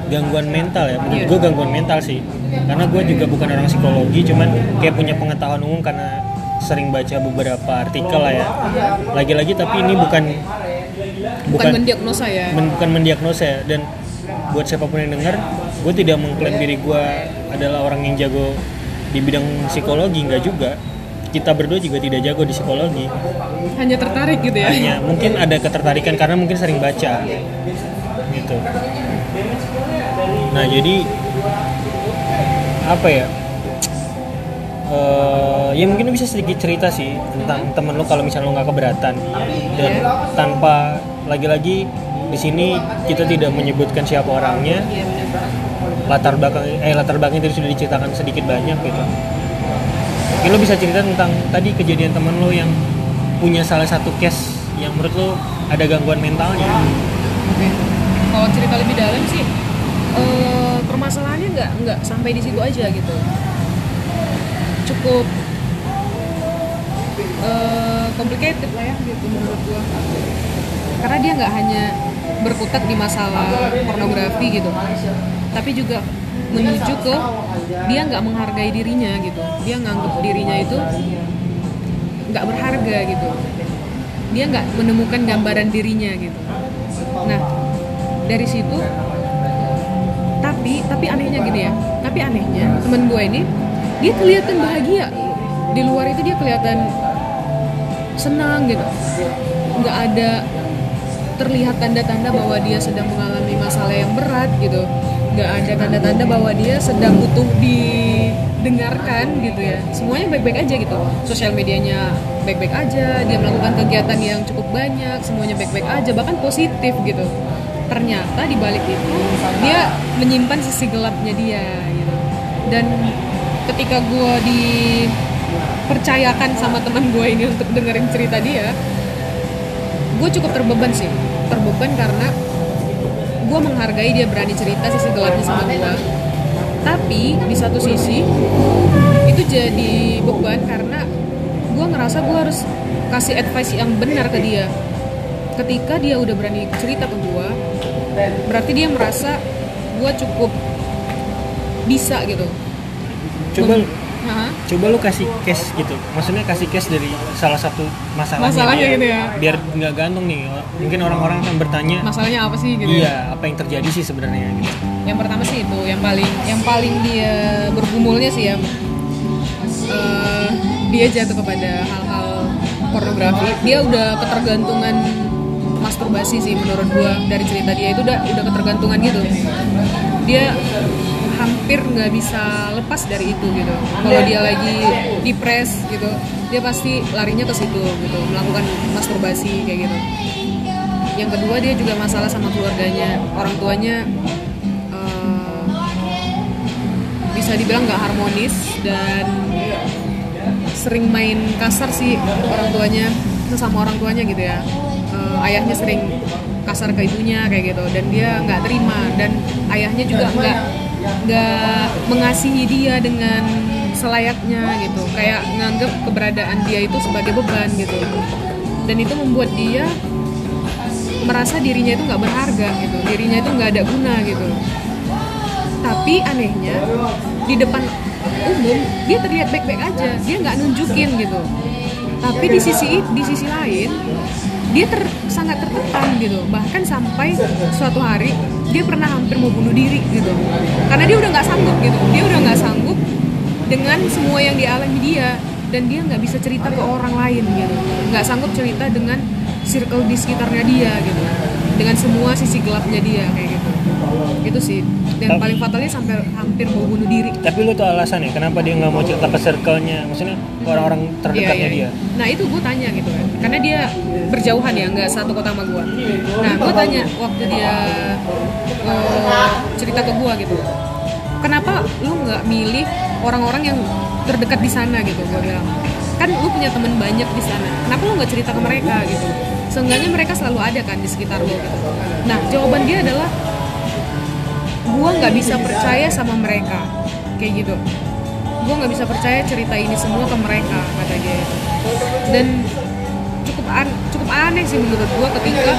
Speaker 1: gangguan mental ya menurut
Speaker 2: Iya.
Speaker 1: gue gangguan mental sih karena gue juga bukan orang psikologi cuman kayak punya pengetahuan umum karena sering baca beberapa artikel lah ya. Lagi-lagi tapi ini bukan
Speaker 2: bukan, mendiagnosa ya.
Speaker 1: men- bukan mendiagnosa ya. Dan buat siapa pun yang dengar gue tidak mengklaim diri gue adalah orang yang jago di bidang psikologi nggak juga. Kita berdua juga tidak jago di psikologi.
Speaker 2: Hanya tertarik gitu ya.
Speaker 1: hanya mungkin ada ketertarikan karena mungkin sering baca gitu. Nah jadi apa ya Eh, ya mungkin lu bisa sedikit cerita sih tentang temen lo kalau misalnya lo nggak keberatan dan tanpa lagi-lagi di sini kita tidak menyebutkan siapa orangnya latar belakang eh latar belakangnya tadi sudah diceritakan sedikit banyak gitu mungkin lo bisa cerita tentang tadi kejadian temen lo yang punya salah satu case yang menurut lo ada gangguan mentalnya.
Speaker 2: Kalau cerita lebih dalam sih eh, permasalahannya nggak nggak sampai di situ aja gitu. Cukup eh, complicated lah ya gitu menurut gua. Karena dia nggak hanya berkutat di masalah pornografi gitu, tapi juga menuju ke dia nggak menghargai dirinya gitu. Dia nganggap dirinya itu nggak berharga gitu. Dia nggak menemukan gambaran dirinya gitu. Nah, dari situ tapi tapi anehnya gini ya. Tapi anehnya temen gue ini dia kelihatan bahagia. Di luar itu dia kelihatan senang gitu. nggak ada terlihat tanda-tanda bahwa dia sedang mengalami masalah yang berat gitu. nggak ada tanda-tanda bahwa dia sedang butuh didengarkan gitu ya. Semuanya baik-baik aja gitu. Sosial medianya baik-baik aja. Dia melakukan kegiatan yang cukup banyak. Semuanya baik-baik aja. Bahkan positif gitu ternyata di balik itu dia menyimpan sisi gelapnya dia gitu dan ketika gue dipercayakan sama teman gue ini untuk dengerin cerita dia gue cukup terbeban sih. Terbeban karena gue menghargai dia berani cerita sisi gelapnya sama gue tapi di satu sisi itu jadi beban karena gue ngerasa gue harus kasih advice yang benar ke dia. Ketika dia udah berani cerita ke gue berarti dia merasa gue cukup bisa gitu
Speaker 1: coba
Speaker 2: Mem- Hah?
Speaker 1: coba lu kasih case gitu maksudnya kasih case dari salah satu masalahnya,
Speaker 2: Masalahnya
Speaker 1: dia.
Speaker 2: gitu ya.
Speaker 1: biar nggak gantung nih mungkin orang-orang akan bertanya
Speaker 2: masalahnya apa sih gitu ya?
Speaker 1: iya apa yang terjadi sih sebenarnya gitu
Speaker 2: yang pertama sih itu yang paling yang paling dia bergumulnya sih ya eh, dia jatuh kepada hal-hal pornografi dia udah ketergantungan masturbasi sih menurut gua dari cerita dia itu udah udah ketergantungan gitu dia hampir nggak bisa lepas dari itu gitu. Kalau dia lagi depres gitu dia pasti larinya ke situ gitu melakukan masturbasi kayak gitu. Yang kedua dia juga masalah sama keluarganya. Orang tuanya eh, bisa dibilang nggak harmonis dan sering main kasar sih orang tuanya sesama orang tuanya gitu ya. Eh, ayahnya sering kasar ke ibunya kayak gitu. Dan dia nggak terima. Dan ayahnya juga nggak nggak mengasihi dia dengan selayaknya gitu. Kayak nganggap keberadaan dia itu sebagai beban gitu. Dan itu membuat dia merasa dirinya itu nggak berharga gitu. Dirinya itu nggak ada guna gitu. Tapi anehnya di depan umum dia terlihat baik-baik aja. Dia nggak nunjukin gitu. Tapi di sisi di sisi lain dia ter, sangat tertekan gitu. Bahkan sampai suatu hari dia pernah hampir mau bunuh diri gitu. Karena dia udah nggak sanggup gitu. Dia udah nggak sanggup dengan semua yang dialami dia dan dia nggak bisa cerita ke orang lain gitu. Nggak sanggup cerita dengan circle di sekitarnya dia gitu. Dengan semua sisi gelapnya dia kayak gitu. Itu sih. Dan
Speaker 1: Tapi-
Speaker 2: paling fatalnya sampai hampir mau bunuh diri.
Speaker 1: Tapi lu tau alasan ya kenapa dia nggak mau cerita ke circle-nya, maksudnya ke orang-orang terdekatnya
Speaker 2: Iya, iya,
Speaker 1: dia.
Speaker 2: iya. Nah itu gue tanya gitu. Kan, karena dia berjauhan ya, nggak satu kota sama gue. Nah gue tanya waktu dia eh, cerita ke gue gitu, kenapa lu nggak milih orang-orang yang terdekat di sana gitu? Gue bilang, kan lu punya temen banyak di sana, kenapa lu nggak cerita ke mereka gitu? Seenggaknya mereka selalu ada kan di sekitar lu gitu. Nah jawaban dia adalah, gue nggak bisa percaya sama mereka, kayak gitu gue nggak bisa percaya cerita ini semua ke mereka kata dia dan cukup an- cukup aneh sih menurut gue ketika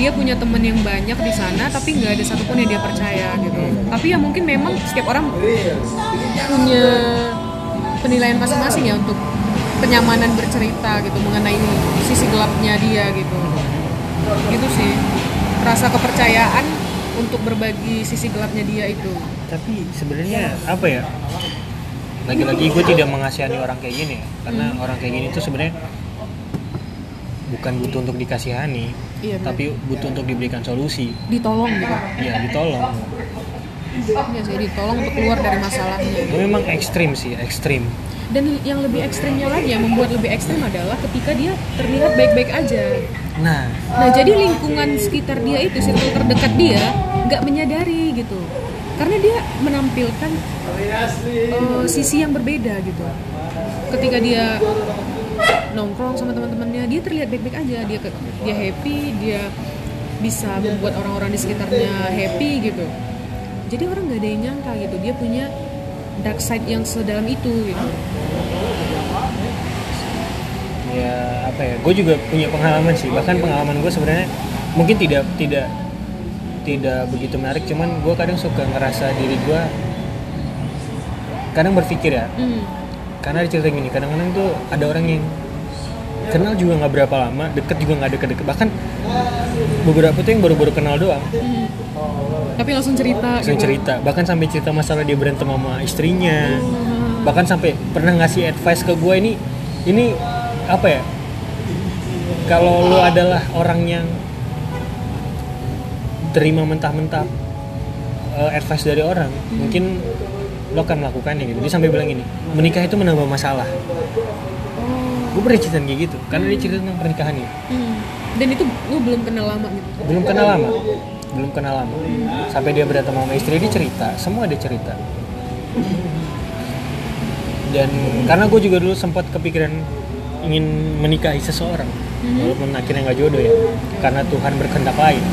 Speaker 2: dia punya temen yang banyak di sana tapi nggak ada satupun yang dia percaya gitu. Tapi ya mungkin memang setiap orang punya penilaian masing-masing ya untuk kenyamanan bercerita gitu mengenai sisi gelapnya dia gitu. Gitu sih. Rasa kepercayaan untuk berbagi sisi gelapnya dia itu.
Speaker 1: Tapi sebenarnya apa ya? Lagi-lagi gue tidak mengasihani orang kayak gini ya, karena
Speaker 2: Hmm.
Speaker 1: orang kayak gini tuh sebenarnya bukan butuh untuk dikasihani,
Speaker 2: Iya,
Speaker 1: tapi butuh untuk diberikan solusi.
Speaker 2: ditolong gitu
Speaker 1: Ya ditolong.
Speaker 2: Iya sih ditolong untuk keluar dari masalahnya.
Speaker 1: Itu memang ekstrim sih, ekstrim.
Speaker 2: Dan yang lebih ekstrimnya lagi yang membuat lebih ekstrim adalah ketika dia terlihat baik-baik aja.
Speaker 1: Nah,
Speaker 2: Nah jadi lingkungan sekitar dia itu, circle terdekat dia nggak menyadari gitu. Karena dia menampilkan eh, sisi yang berbeda gitu. Ketika dia nongkrong sama teman-temannya, dia terlihat baik-baik aja. Dia ke- dia happy, dia bisa membuat orang-orang di sekitarnya happy gitu. Jadi orang nggak ada yang nyangka gitu. Dia punya dark side yang sedalam itu gitu.
Speaker 1: ya apa ya? Gue juga punya pengalaman sih. Bahkan pengalaman gue sebenarnya mungkin tidak tidak tidak begitu menarik. Cuman gue kadang suka ngerasa diri gue kadang berpikir ya.
Speaker 2: Hmm.
Speaker 1: Karena ada cerita gini, kadang-kadang tuh ada orang yang kenal juga nggak berapa lama, deket juga nggak deket-deket. Bahkan beberapa tuh yang baru-baru kenal doang,
Speaker 2: Hmm. Tapi langsung cerita.
Speaker 1: langsung
Speaker 2: gitu.
Speaker 1: cerita. Bahkan sampai cerita masalah dia berantem sama istrinya.
Speaker 2: Hmm.
Speaker 1: Bahkan sampai pernah ngasih advice ke gue ini, ini apa ya? Kalau lo adalah orang yang terima mentah-mentah eh, advice dari orang, mungkin lo akan melakukannya gitu. Dia sampai bilang gini, menikah itu menambah masalah. Gue pernah cerita kayak gitu, karena dia cerita tentang pernikahannya.
Speaker 2: Hmm. Dan itu lu belum kenal lama gitu.
Speaker 1: Belum kenal lama, belum kenal lama. Sampai dia berantem sama istri, dia cerita, semua dia cerita. Dan karena gue juga dulu sempat kepikiran ingin menikahi seseorang, walaupun akhirnya nggak jodoh ya, karena Tuhan berkehendak lain.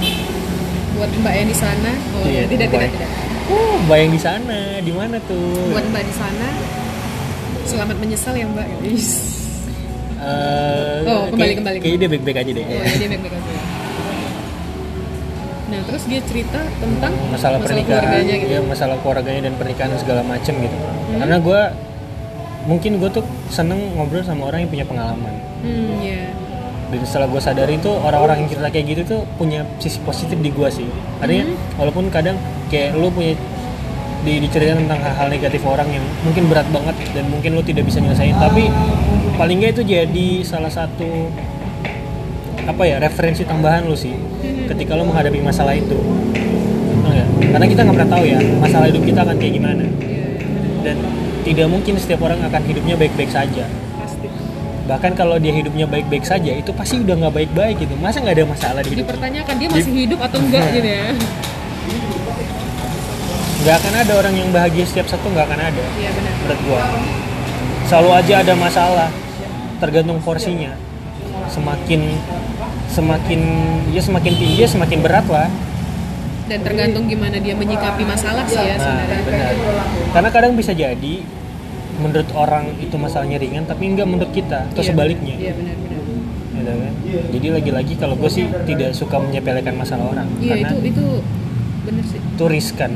Speaker 2: Buat mbak yang di sana, oh,
Speaker 1: Iya,
Speaker 2: tidak, tidak, tidak.
Speaker 1: Oh, bayang di sana, di mana tuh?
Speaker 2: Buat mbak di sana, selamat menyesal ya mbak. Is.
Speaker 1: Eh,
Speaker 2: Oh, kembali,
Speaker 1: kayak-
Speaker 2: kembali.
Speaker 1: Kayaknya dia baik-baik aja deh.
Speaker 2: Oh, ya, dia baik-baik aja. Nah, terus dia cerita tentang
Speaker 1: masalah, pernikahan,
Speaker 2: keluarganya gitu.
Speaker 1: ya masalah keluarganya dan pernikahan segala macem gitu. Karena gue mungkin gue tuh seneng ngobrol sama orang yang punya pengalaman.
Speaker 2: Hmm, ya.
Speaker 1: Dan setelah gue sadari itu orang-orang yang cerita kayak gitu tuh punya sisi positif di gue sih. Artinya walaupun kadang kayak lu punya di diceritain tentang hal-hal negatif orang yang mungkin berat banget dan mungkin lu tidak bisa nyelesain. Tapi paling nggak itu jadi salah satu apa ya referensi tambahan lu sih ketika lu menghadapi masalah itu. Karena kita nggak pernah tahu ya masalah hidup kita akan kayak gimana. Dan tidak mungkin setiap orang akan hidupnya baik-baik saja. Bahkan kalau dia hidupnya baik-baik saja itu pasti udah nggak baik-baik gitu. Masa nggak ada masalah di hidup?
Speaker 2: Dipertanyakan dia masih hidup atau enggak gitu ya.
Speaker 1: Nggak akan ada orang yang bahagia setiap satu nggak akan ada.
Speaker 2: Iya benar.
Speaker 1: menurut gua. Selalu aja ada masalah tergantung porsinya. Semakin semakin ya semakin tinggi ya semakin berat lah.
Speaker 2: Dan tergantung gimana dia menyikapi masalah sih ya
Speaker 1: nah
Speaker 2: sebenarnya.
Speaker 1: benar. Karena kadang bisa jadi menurut orang itu masalahnya ringan tapi enggak menurut kita atau
Speaker 2: Iya,
Speaker 1: sebaliknya.
Speaker 2: Iya benar-benar
Speaker 1: gitu kan? Jadi lagi-lagi kalau gue sih tidak suka menyepelekan masalah orang
Speaker 2: iya
Speaker 1: karena
Speaker 2: itu itu benar sih.
Speaker 1: itu riskan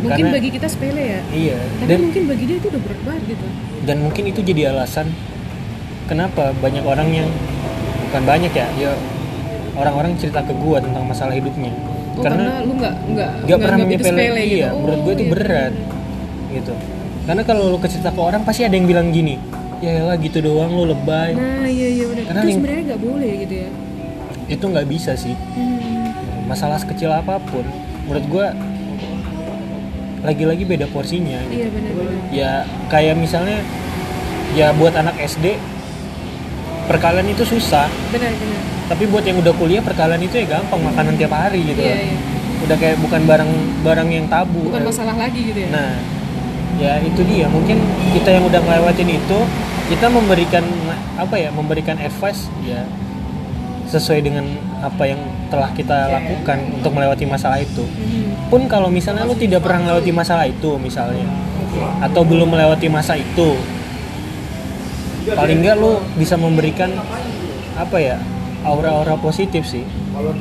Speaker 2: mungkin
Speaker 1: karena
Speaker 2: bagi kita sepele ya.
Speaker 1: Iya
Speaker 2: tapi
Speaker 1: dan
Speaker 2: mungkin bagi dia itu udah berat banget gitu.
Speaker 1: Dan mungkin itu jadi alasan kenapa banyak orang yang bukan banyak ya ya orang-orang cerita ke gue tentang masalah hidupnya.
Speaker 2: Oh, karena,
Speaker 1: karena
Speaker 2: lu nggak nggak
Speaker 1: gak pernah menyepele
Speaker 2: sepele
Speaker 1: iya
Speaker 2: gitu.
Speaker 1: menurut gue itu
Speaker 2: iya,
Speaker 1: berat gitu. Karena kalau lu cerita ke orang pasti ada yang bilang gini ya lah gitu doang lu lebay.
Speaker 2: Nah iya iya benar
Speaker 1: Karena
Speaker 2: itu sebenarnya nggak boleh gitu ya.
Speaker 1: Itu nggak bisa sih.
Speaker 2: Hmm.
Speaker 1: masalah sekecil apa pun menurut gue lagi-lagi beda porsinya gitu.
Speaker 2: iya benar-benar
Speaker 1: ya kayak misalnya ya buat anak SD perkalian itu susah
Speaker 2: benar-benar
Speaker 1: tapi buat yang udah kuliah perkalian itu ya gampang makanan tiap hari gitu
Speaker 2: iya iya
Speaker 1: udah kayak bukan barang barang yang tabu
Speaker 2: bukan masalah lagi gitu ya
Speaker 1: Nah, ya itu dia. Mungkin kita yang udah ngelewatin itu, kita memberikan apa ya? Memberikan advice ya sesuai dengan apa yang telah kita lakukan untuk melewati masalah itu.
Speaker 2: Mhm.
Speaker 1: Pun kalau misalnya lu tidak pernah melewati masalah itu misalnya atau belum melewati masa itu, paling enggak lu bisa memberikan apa ya? aura-aura positif sih.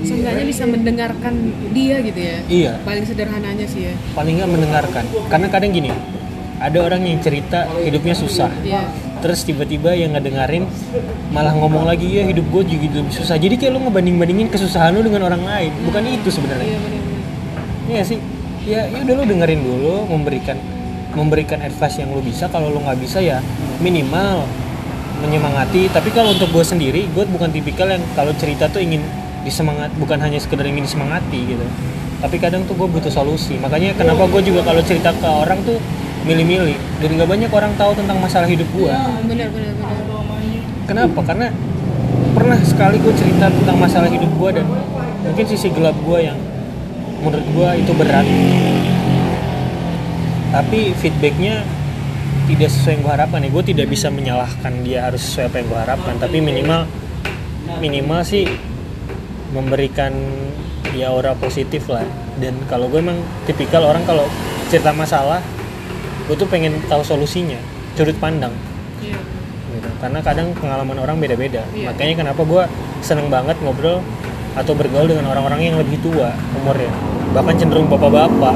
Speaker 2: seenggaknya bisa mendengarkan dia gitu ya
Speaker 1: Iya.
Speaker 2: paling sederhananya sih ya
Speaker 1: Paling enggak mendengarkan. Karena kadang gini, ada orang yang cerita hidupnya susah.
Speaker 2: iya
Speaker 1: terus tiba-tiba yang ngedengerin malah ngomong lagi ya hidup gue juga lebih susah. Jadi kayak lu ngebanding-bandingin kesusahan lu dengan orang lain. Bukan itu
Speaker 2: iya
Speaker 1: sebenarnya
Speaker 2: benar-benar
Speaker 1: iya sih? Ya ya udah lu dengerin dulu memberikan memberikan advice yang lu bisa. Kalau lu nggak bisa ya minimal menyemangati. Tapi kalau untuk gue sendiri gue bukan tipikal yang kalau cerita tuh ingin disemangat bukan hanya sekedar ingin disemangati gitu. Tapi kadang tuh gue butuh solusi. Makanya kenapa gue juga kalau cerita ke orang tuh milih-milih dan nggak banyak orang tahu tentang masalah hidup gue
Speaker 2: benar-benar benar
Speaker 1: Kenapa? Karena pernah sekali gue cerita tentang masalah hidup gue dan mungkin sisi gelap gue yang menurut gue itu berat. Tapi feedbacknya tidak sesuai yang gue harapkan ya. Gue tidak bisa menyalahkan dia harus sesuai apa yang gue harapkan. Tapi minimal minimal sih memberikan ya aura positif lah. Dan kalau gue emang tipikal orang kalau cerita masalah, gue tuh pengen tahu solusinya, sudut pandang.
Speaker 2: Iya.
Speaker 1: Gitu. karena kadang pengalaman orang beda-beda.
Speaker 2: Iya.
Speaker 1: makanya kenapa gue seneng banget ngobrol atau bergaul dengan orang-orang yang lebih tua umurnya. Bahkan cenderung bapak-bapak.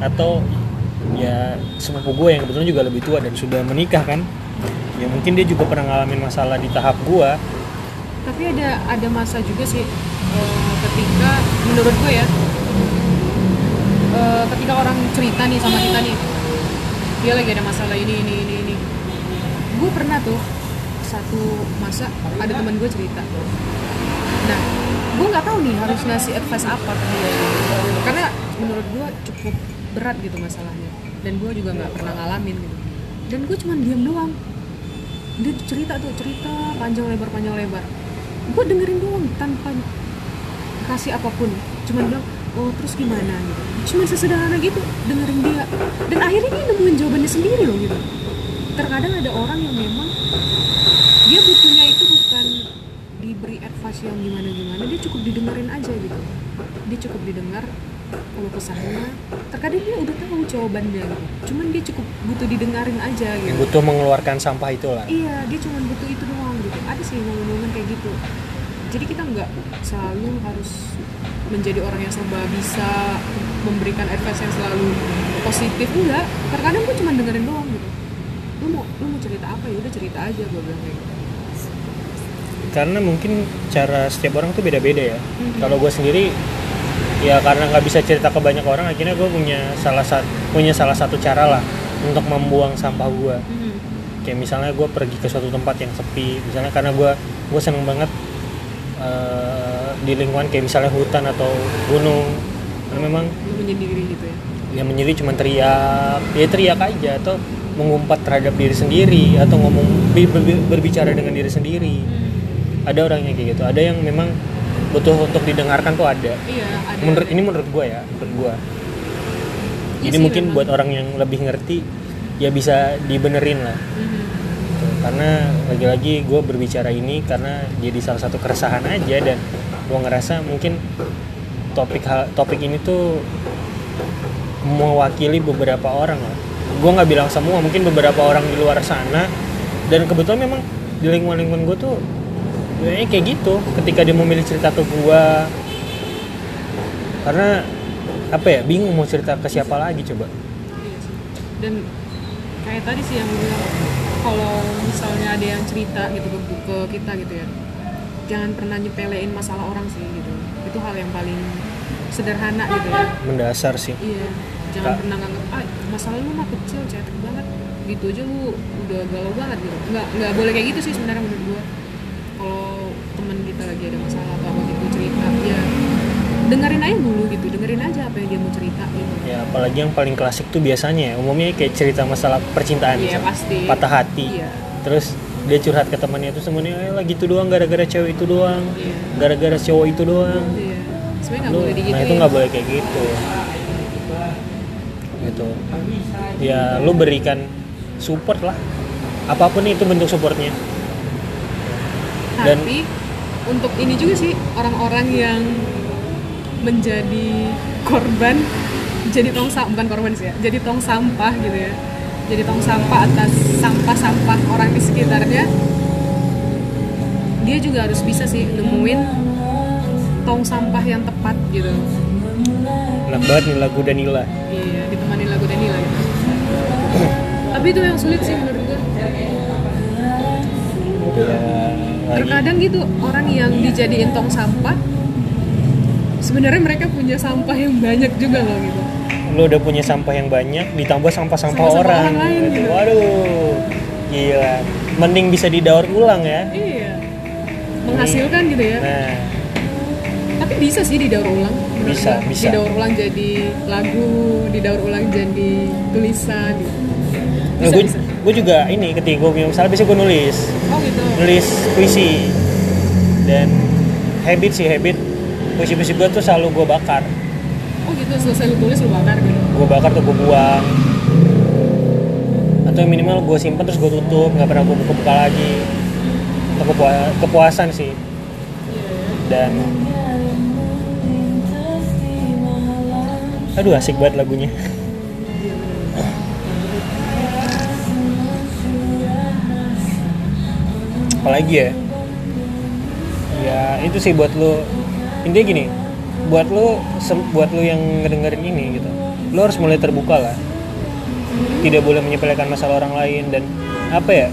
Speaker 1: Atau ya sepupu gue yang kebetulan juga lebih tua dan sudah menikah kan? Ya mungkin dia juga pernah ngalamin masalah di tahap gue
Speaker 2: tapi ada ada masa juga sih eh, ketika menurut gue ya eh, ketika orang cerita nih sama kita nih dia lagi ada masalah ini ini ini ini. Gue pernah tuh satu masa ada teman gue cerita. Nah gue nggak tahu nih harus ngasih advice apa ke dia. Karena menurut gue cukup berat gitu masalahnya. Dan gue juga nggak pernah ngalamin gitu. Dan gue cuma diam doang. Dia cerita tuh cerita panjang lebar panjang lebar. Gue dengerin doang tanpa kasih apa pun. Cuman bilang oh terus gimana gitu? Cuma sesederhana gitu dengerin dia. Dan akhirnya dia nemuin jawabannya sendiri loh gitu. Terkadang ada orang yang memang dia butuhnya itu bukan diberi advice yang gimana gimana dia cukup didengerin aja gitu. Dia cukup didengar kalau kesahnya terkadang dia udah tahu jawabannya gitu. Cuman dia cukup butuh didengarin aja gitu.
Speaker 1: Butuh mengeluarkan sampah itulah
Speaker 2: iya dia cuma butuh itu doang gitu. Ada sih momen-momen kayak gitu. Jadi kita nggak selalu harus menjadi orang yang serba bisa memberikan advice yang selalu positif enggak. Terkadang gue cuma dengerin doang gitu. Lu mau lu mau cerita apa? Ya udah cerita aja gue bilang kayak gitu.
Speaker 1: Karena mungkin cara setiap orang tuh beda-beda ya.
Speaker 2: Mhm.
Speaker 1: kalau gue sendiri ya karena nggak bisa cerita ke banyak orang akhirnya gue punya salah satu punya salah satu cara lah untuk membuang sampah gue
Speaker 2: Mhm.
Speaker 1: kayak misalnya gue pergi ke suatu tempat yang sepi misalnya karena gue gue seneng banget eh, di lingkungan kayak misalnya hutan atau gunung. Karena memang
Speaker 2: lu menyendiri gitu ya?
Speaker 1: Yang menyendiri cuma teriak. Ya teriak aja atau mengumpat terhadap diri sendiri atau ngomong bi- ber- berbicara dengan diri sendiri. Ada orang yang kayak gitu. Ada yang memang butuh untuk didengarkan tuh ada.
Speaker 2: Iya ada.
Speaker 1: Menurut
Speaker 2: ada.
Speaker 1: ini menurut gue ya menurut gue jadi
Speaker 2: sih,
Speaker 1: mungkin
Speaker 2: memang.
Speaker 1: buat orang yang lebih ngerti ya bisa dibenerin lah.
Speaker 2: Mhm.
Speaker 1: Gitu. karena lagi-lagi gue berbicara ini karena jadi salah satu keresahan aja dan gue ngerasa mungkin topik hal- topik ini tuh mewakili beberapa orang lah. Gue nggak bilang semua mungkin beberapa orang di luar sana. Dan kebetulan memang di lingkungan lingkungan gue tuh kayak gitu ketika dia mau milih cerita ke gue karena apa ya bingung mau cerita ke siapa lagi coba.
Speaker 2: Iya dan kayak tadi sih yang bilang kalau misalnya ada yang cerita gitu ke, ke kita gitu ya jangan pernah nyepelein masalah orang sih gitu. Itu hal yang paling sederhana gitu ya.
Speaker 1: Mendasar sih.
Speaker 2: Iya jangan
Speaker 1: Kak.
Speaker 2: pernah nganggap ah masalah lu mah kecil cetek banget. Gitu aja lu udah galau banget gitu. Nggak nggak boleh kayak gitu sih sebenarnya menurut gua. Kalau teman kita lagi ada masalah atau apa gitu cerita ya dengerin aja dulu gitu dengerin aja apa yang dia mau cerita gitu.
Speaker 1: Ya apalagi yang paling klasik tuh biasanya ya. Umumnya kayak cerita masalah percintaan
Speaker 2: Iya, pasti.
Speaker 1: patah hati.
Speaker 2: Iya.
Speaker 1: terus dia curhat ke temannya itu semuanya eh lah gitu doang gara-gara cewek itu doang
Speaker 2: Iya.
Speaker 1: gara-gara cowok itu doang.
Speaker 2: Iya. Sebenarnya nggak
Speaker 1: Lu-
Speaker 2: boleh
Speaker 1: nah itu nggak boleh kayak gitu. Gitu. Ya lu berikan support lah. Apa pun itu bentuk supportnya. Dan-
Speaker 2: tapi untuk ini juga sih orang-orang yang menjadi korban jadi tong sampah bukan korban sih ya jadi tong sampah gitu ya jadi tong sampah atas sampah-sampah orang di sekitarnya. Dia juga harus bisa sih nemuin tong sampah yang tepat gitu.
Speaker 1: Enak banget nih lagu Danila.
Speaker 2: Iya ditemani lagu Danila gitu. Tapi itu yang sulit sih menurut gue
Speaker 1: ya
Speaker 2: terkadang gitu orang yang dijadiin tong sampah sebenarnya mereka punya sampah yang banyak juga loh gitu
Speaker 1: lu udah punya sampah yang banyak ditambah sampah-sampah orang,
Speaker 2: orang lain.
Speaker 1: Gitu. waduh gila. Mending bisa didaur ulang ya.
Speaker 2: Iya. Menghasilkan gitu ya.
Speaker 1: Nah.
Speaker 2: Tapi bisa sih didaur ulang
Speaker 1: Bisa, bisa.
Speaker 2: didaur ulang jadi lagu didaur ulang jadi tulisan. Gitu.
Speaker 1: Nah,
Speaker 2: bisa
Speaker 1: gue,
Speaker 2: bisa.
Speaker 1: gue juga ini ketika gue misalnya biasanya gue nulis.
Speaker 2: Oh gitu.
Speaker 1: Nulis puisi. Dan habit sih habit puisi-puisi gue tuh selalu gue bakar
Speaker 2: oh gitu selesai lu tulis lu bakar gitu?
Speaker 1: Gue bakar tuh gue buang. Atau minimal gue simpen terus gue tutup nggak pernah gue buka-buka lagi. Itu kepua- kepuasan sih. Dan aduh asik banget lagunya. Apalagi ya? Ya itu sih buat lo intinya gini buat lo sem- buat lo yang ngedengerin ini gitu lo harus mulai terbuka lah. Tidak boleh menyepelekan masalah orang lain dan apa ya?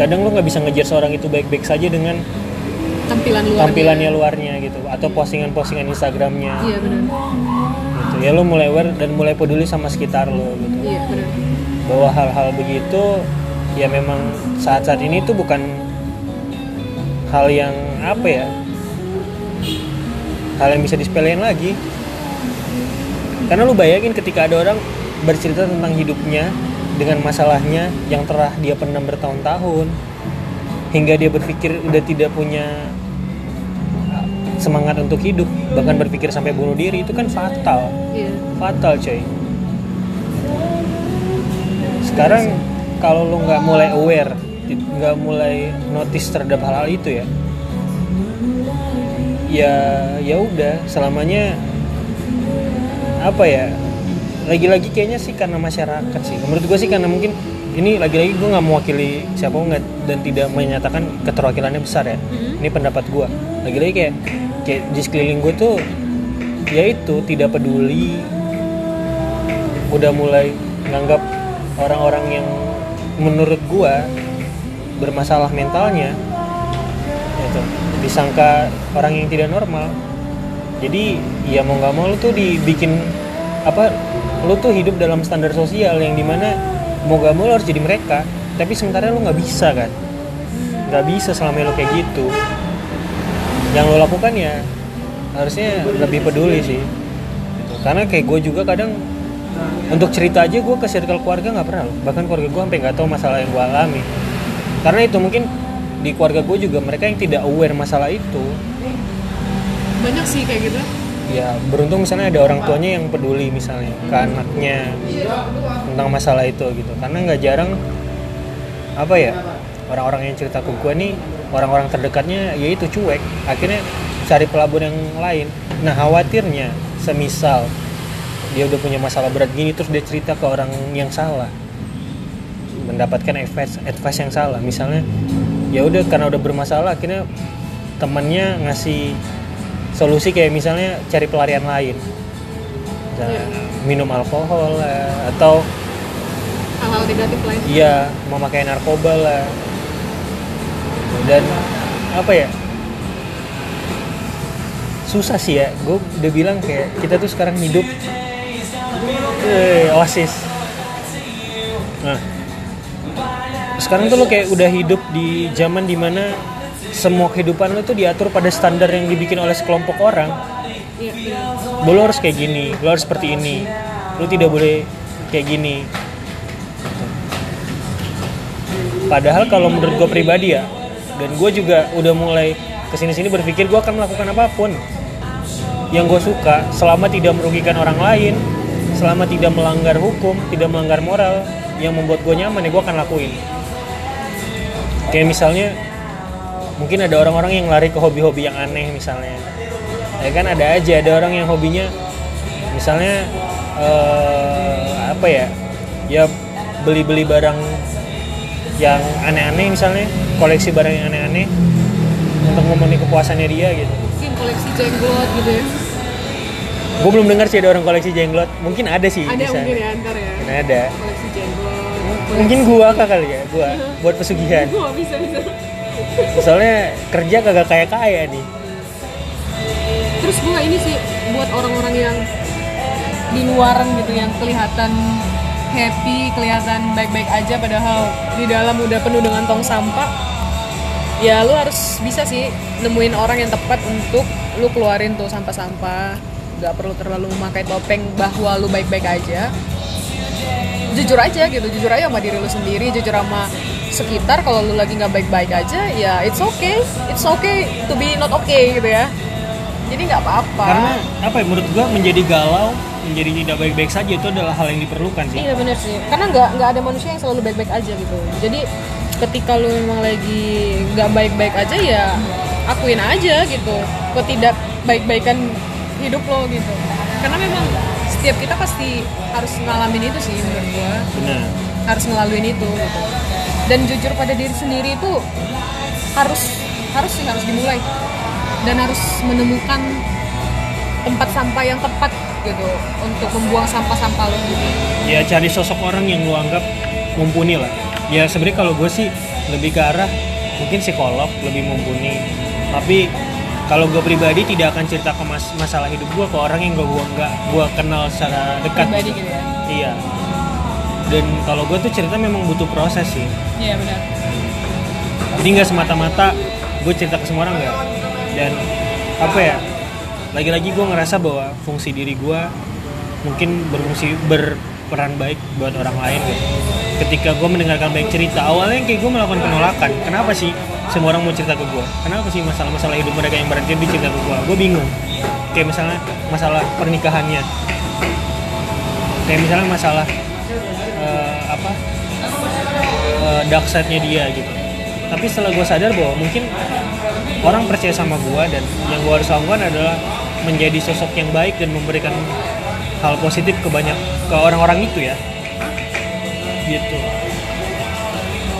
Speaker 1: Kadang lo nggak bisa ngejar seorang itu baik-baik saja dengan
Speaker 2: tampilan luar
Speaker 1: tampilannya luarnya gitu atau postingan-postingan Instagramnya.
Speaker 2: Iya benar.
Speaker 1: Gitu. Ya lo mulai aware dan mulai peduli sama sekitar lo gitu.
Speaker 2: Iya benar.
Speaker 1: Bahwa hal-hal begitu ya memang saat-saat ini tuh bukan hal yang apa ya hal yang bisa disepelein lagi. Karena lu bayangin ketika ada orang bercerita tentang hidupnya dengan masalahnya yang telah dia pendam bertahun-tahun hingga dia berpikir udah tidak punya semangat untuk hidup bahkan berpikir sampai bunuh diri itu kan fatal.
Speaker 2: Iya.
Speaker 1: Fatal coy. Sekarang kalau lu nggak mulai aware nggak mulai notice terhadap hal-hal itu ya ya ya udah selamanya apa ya lagi-lagi kayaknya sih karena masyarakat sih. Menurut gue sih karena mungkin ini lagi-lagi gue nggak mewakili siapa nggak dan tidak menyatakan keterwakilannya besar ya. Ini pendapat gue lagi-lagi kayak kayak di sekeliling gue tuh ya itu tidak peduli udah mulai nganggap orang-orang yang menurut gua bermasalah mentalnya itu disangka orang yang tidak normal. Jadi ya mau nggak mau lu tuh dibikin apa lu tuh hidup dalam standar sosial yang di mana mau gak mau lu harus jadi mereka. Tapi sementara lu nggak bisa kan? Nggak bisa selama lu kayak gitu. Yang lo lakukan ya harusnya lebih peduli sih. Karena kayak gue juga kadang untuk cerita aja gue ke circle keluarga nggak pernah loh. Bahkan keluarga gue sampai nggak tahu masalah yang gue alami. Karena itu mungkin di keluarga gue juga mereka yang tidak aware masalah itu.
Speaker 2: Banyak sih kayak gitu.
Speaker 1: Ya beruntung misalnya ada orang tuanya yang peduli misalnya ke anaknya tentang masalah itu gitu. Karena nggak jarang apa ya orang-orang yang cerita ke gue nih orang-orang terdekatnya yaitu cuek. Akhirnya cari pelabur yang lain. Nah khawatirnya semisal dia udah punya masalah berat gini terus dia cerita ke orang yang salah. Mendapatkan advice advice yang salah. Misalnya ya udah karena udah bermasalah akhirnya temannya ngasih solusi kayak misalnya cari pelarian lain. Misalnya minum alkohol lah atau
Speaker 2: hal-hal negatif lain.
Speaker 1: Iya memakai narkoba lah. Dan apa ya? Susah sih ya gue udah bilang kayak kita tuh sekarang hidup eh, oasis. Nah sekarang tuh lo kayak udah hidup di zaman di mana semua kehidupan lo tuh diatur pada standar yang dibikin oleh sekelompok orang.
Speaker 2: Iya
Speaker 1: lo harus kayak gini lo harus seperti ini. Lo tidak boleh kayak gini. Padahal kalau menurut gue pribadi ya dan gue juga udah mulai ke sini-sini berpikir gue akan melakukan apa pun yang gue suka selama tidak merugikan orang lain selama tidak melanggar hukum tidak melanggar moral yang membuat gue nyaman ya gue akan lakuin kayak misalnya mungkin ada orang-orang yang lari ke hobi-hobi yang aneh misalnya. Ya kan ada aja ada orang yang hobinya misalnya eh, apa ya ya beli-beli barang yang aneh-aneh misalnya koleksi barang yang aneh-aneh untuk memenuhi kepuasannya dia gitu.
Speaker 2: Mungkin koleksi jenglot gitu ya.
Speaker 1: Gue belum dengar sih ada orang koleksi jenglot mungkin ada sih
Speaker 2: ada
Speaker 1: di sana.
Speaker 2: mungkin ya antar ya.
Speaker 1: Mungkin ada.
Speaker 2: Koleksi jenglot
Speaker 1: mungkin gua kak kali ya gua buat pesugihan.
Speaker 2: Wah, bisa bisa.
Speaker 1: Soalnya kerja kagak kaya kaya nih.
Speaker 2: Terus gue ini sih buat orang-orang yang di luaran gitu yang kelihatan happy kelihatan baik-baik aja padahal di dalam udah penuh dengan tong sampah ya lu harus bisa sih nemuin orang yang tepat untuk lu keluarin tuh sampah-sampah. Nggak perlu terlalu memakai topeng bahwa lu baik-baik aja jujur aja gitu jujur aja sama diri lu sendiri jujur sama sekitar kalau lu lagi nggak baik-baik aja ya it's okay it's okay to be not okay gitu ya jadi nggak apa-apa
Speaker 1: karena apa ya menurut gua menjadi galau menjadi tidak baik-baik saja itu adalah hal yang diperlukan sih
Speaker 2: Iya bener sih, karena nggak nggak ada manusia yang selalu baik-baik aja gitu. Jadi ketika lu memang lagi nggak baik-baik aja ya akuin aja gitu, ketidak baik-baikan hidup lo gitu. Karena memang setiap kita pasti harus ngalamin itu sih menurut gua,
Speaker 1: benar
Speaker 2: harus ngelaluin itu gitu. Dan jujur pada diri sendiri itu harus harus sih harus dimulai. Dan harus menemukan tempat sampah yang tepat gitu untuk membuang sampah-sampah lo gitu.
Speaker 1: ya cari sosok orang yang lu anggap mumpuni lah. Ya sebenarnya kalau gue sih lebih ke arah mungkin psikolog lebih mumpuni. Tapi kalau gue pribadi tidak akan cerita ke mas- masalah hidup gue ke orang yang gue gua nggak gue kenal secara dekat
Speaker 2: pribadi gitu. ya?
Speaker 1: Iya. Dan kalau gue tuh cerita memang butuh proses sih.
Speaker 2: Iya benar.
Speaker 1: Jadi nggak semata-mata gue cerita ke semua orang nggak? Dan apa ya lagi-lagi gue ngerasa bahwa fungsi diri gue mungkin berfungsi berperan baik buat orang lain gitu. Ketika gue mendengarkan baik cerita awalnya kayak gue melakukan penolakan. Kenapa sih semua orang mau cerita ke gue kenapa sih masalah-masalah hidup mereka yang berat jadi cerita ke gue gue bingung. Kayak misalnya masalah pernikahannya. Kayak misalnya masalah eh, apa eh, dark side-nya dia gitu. Tapi setelah gue sadar bahwa mungkin orang percaya sama gue dan yang gue harus lakukan adalah menjadi sosok yang baik dan memberikan hal positif ke banyak ke orang-orang itu ya. Gitu.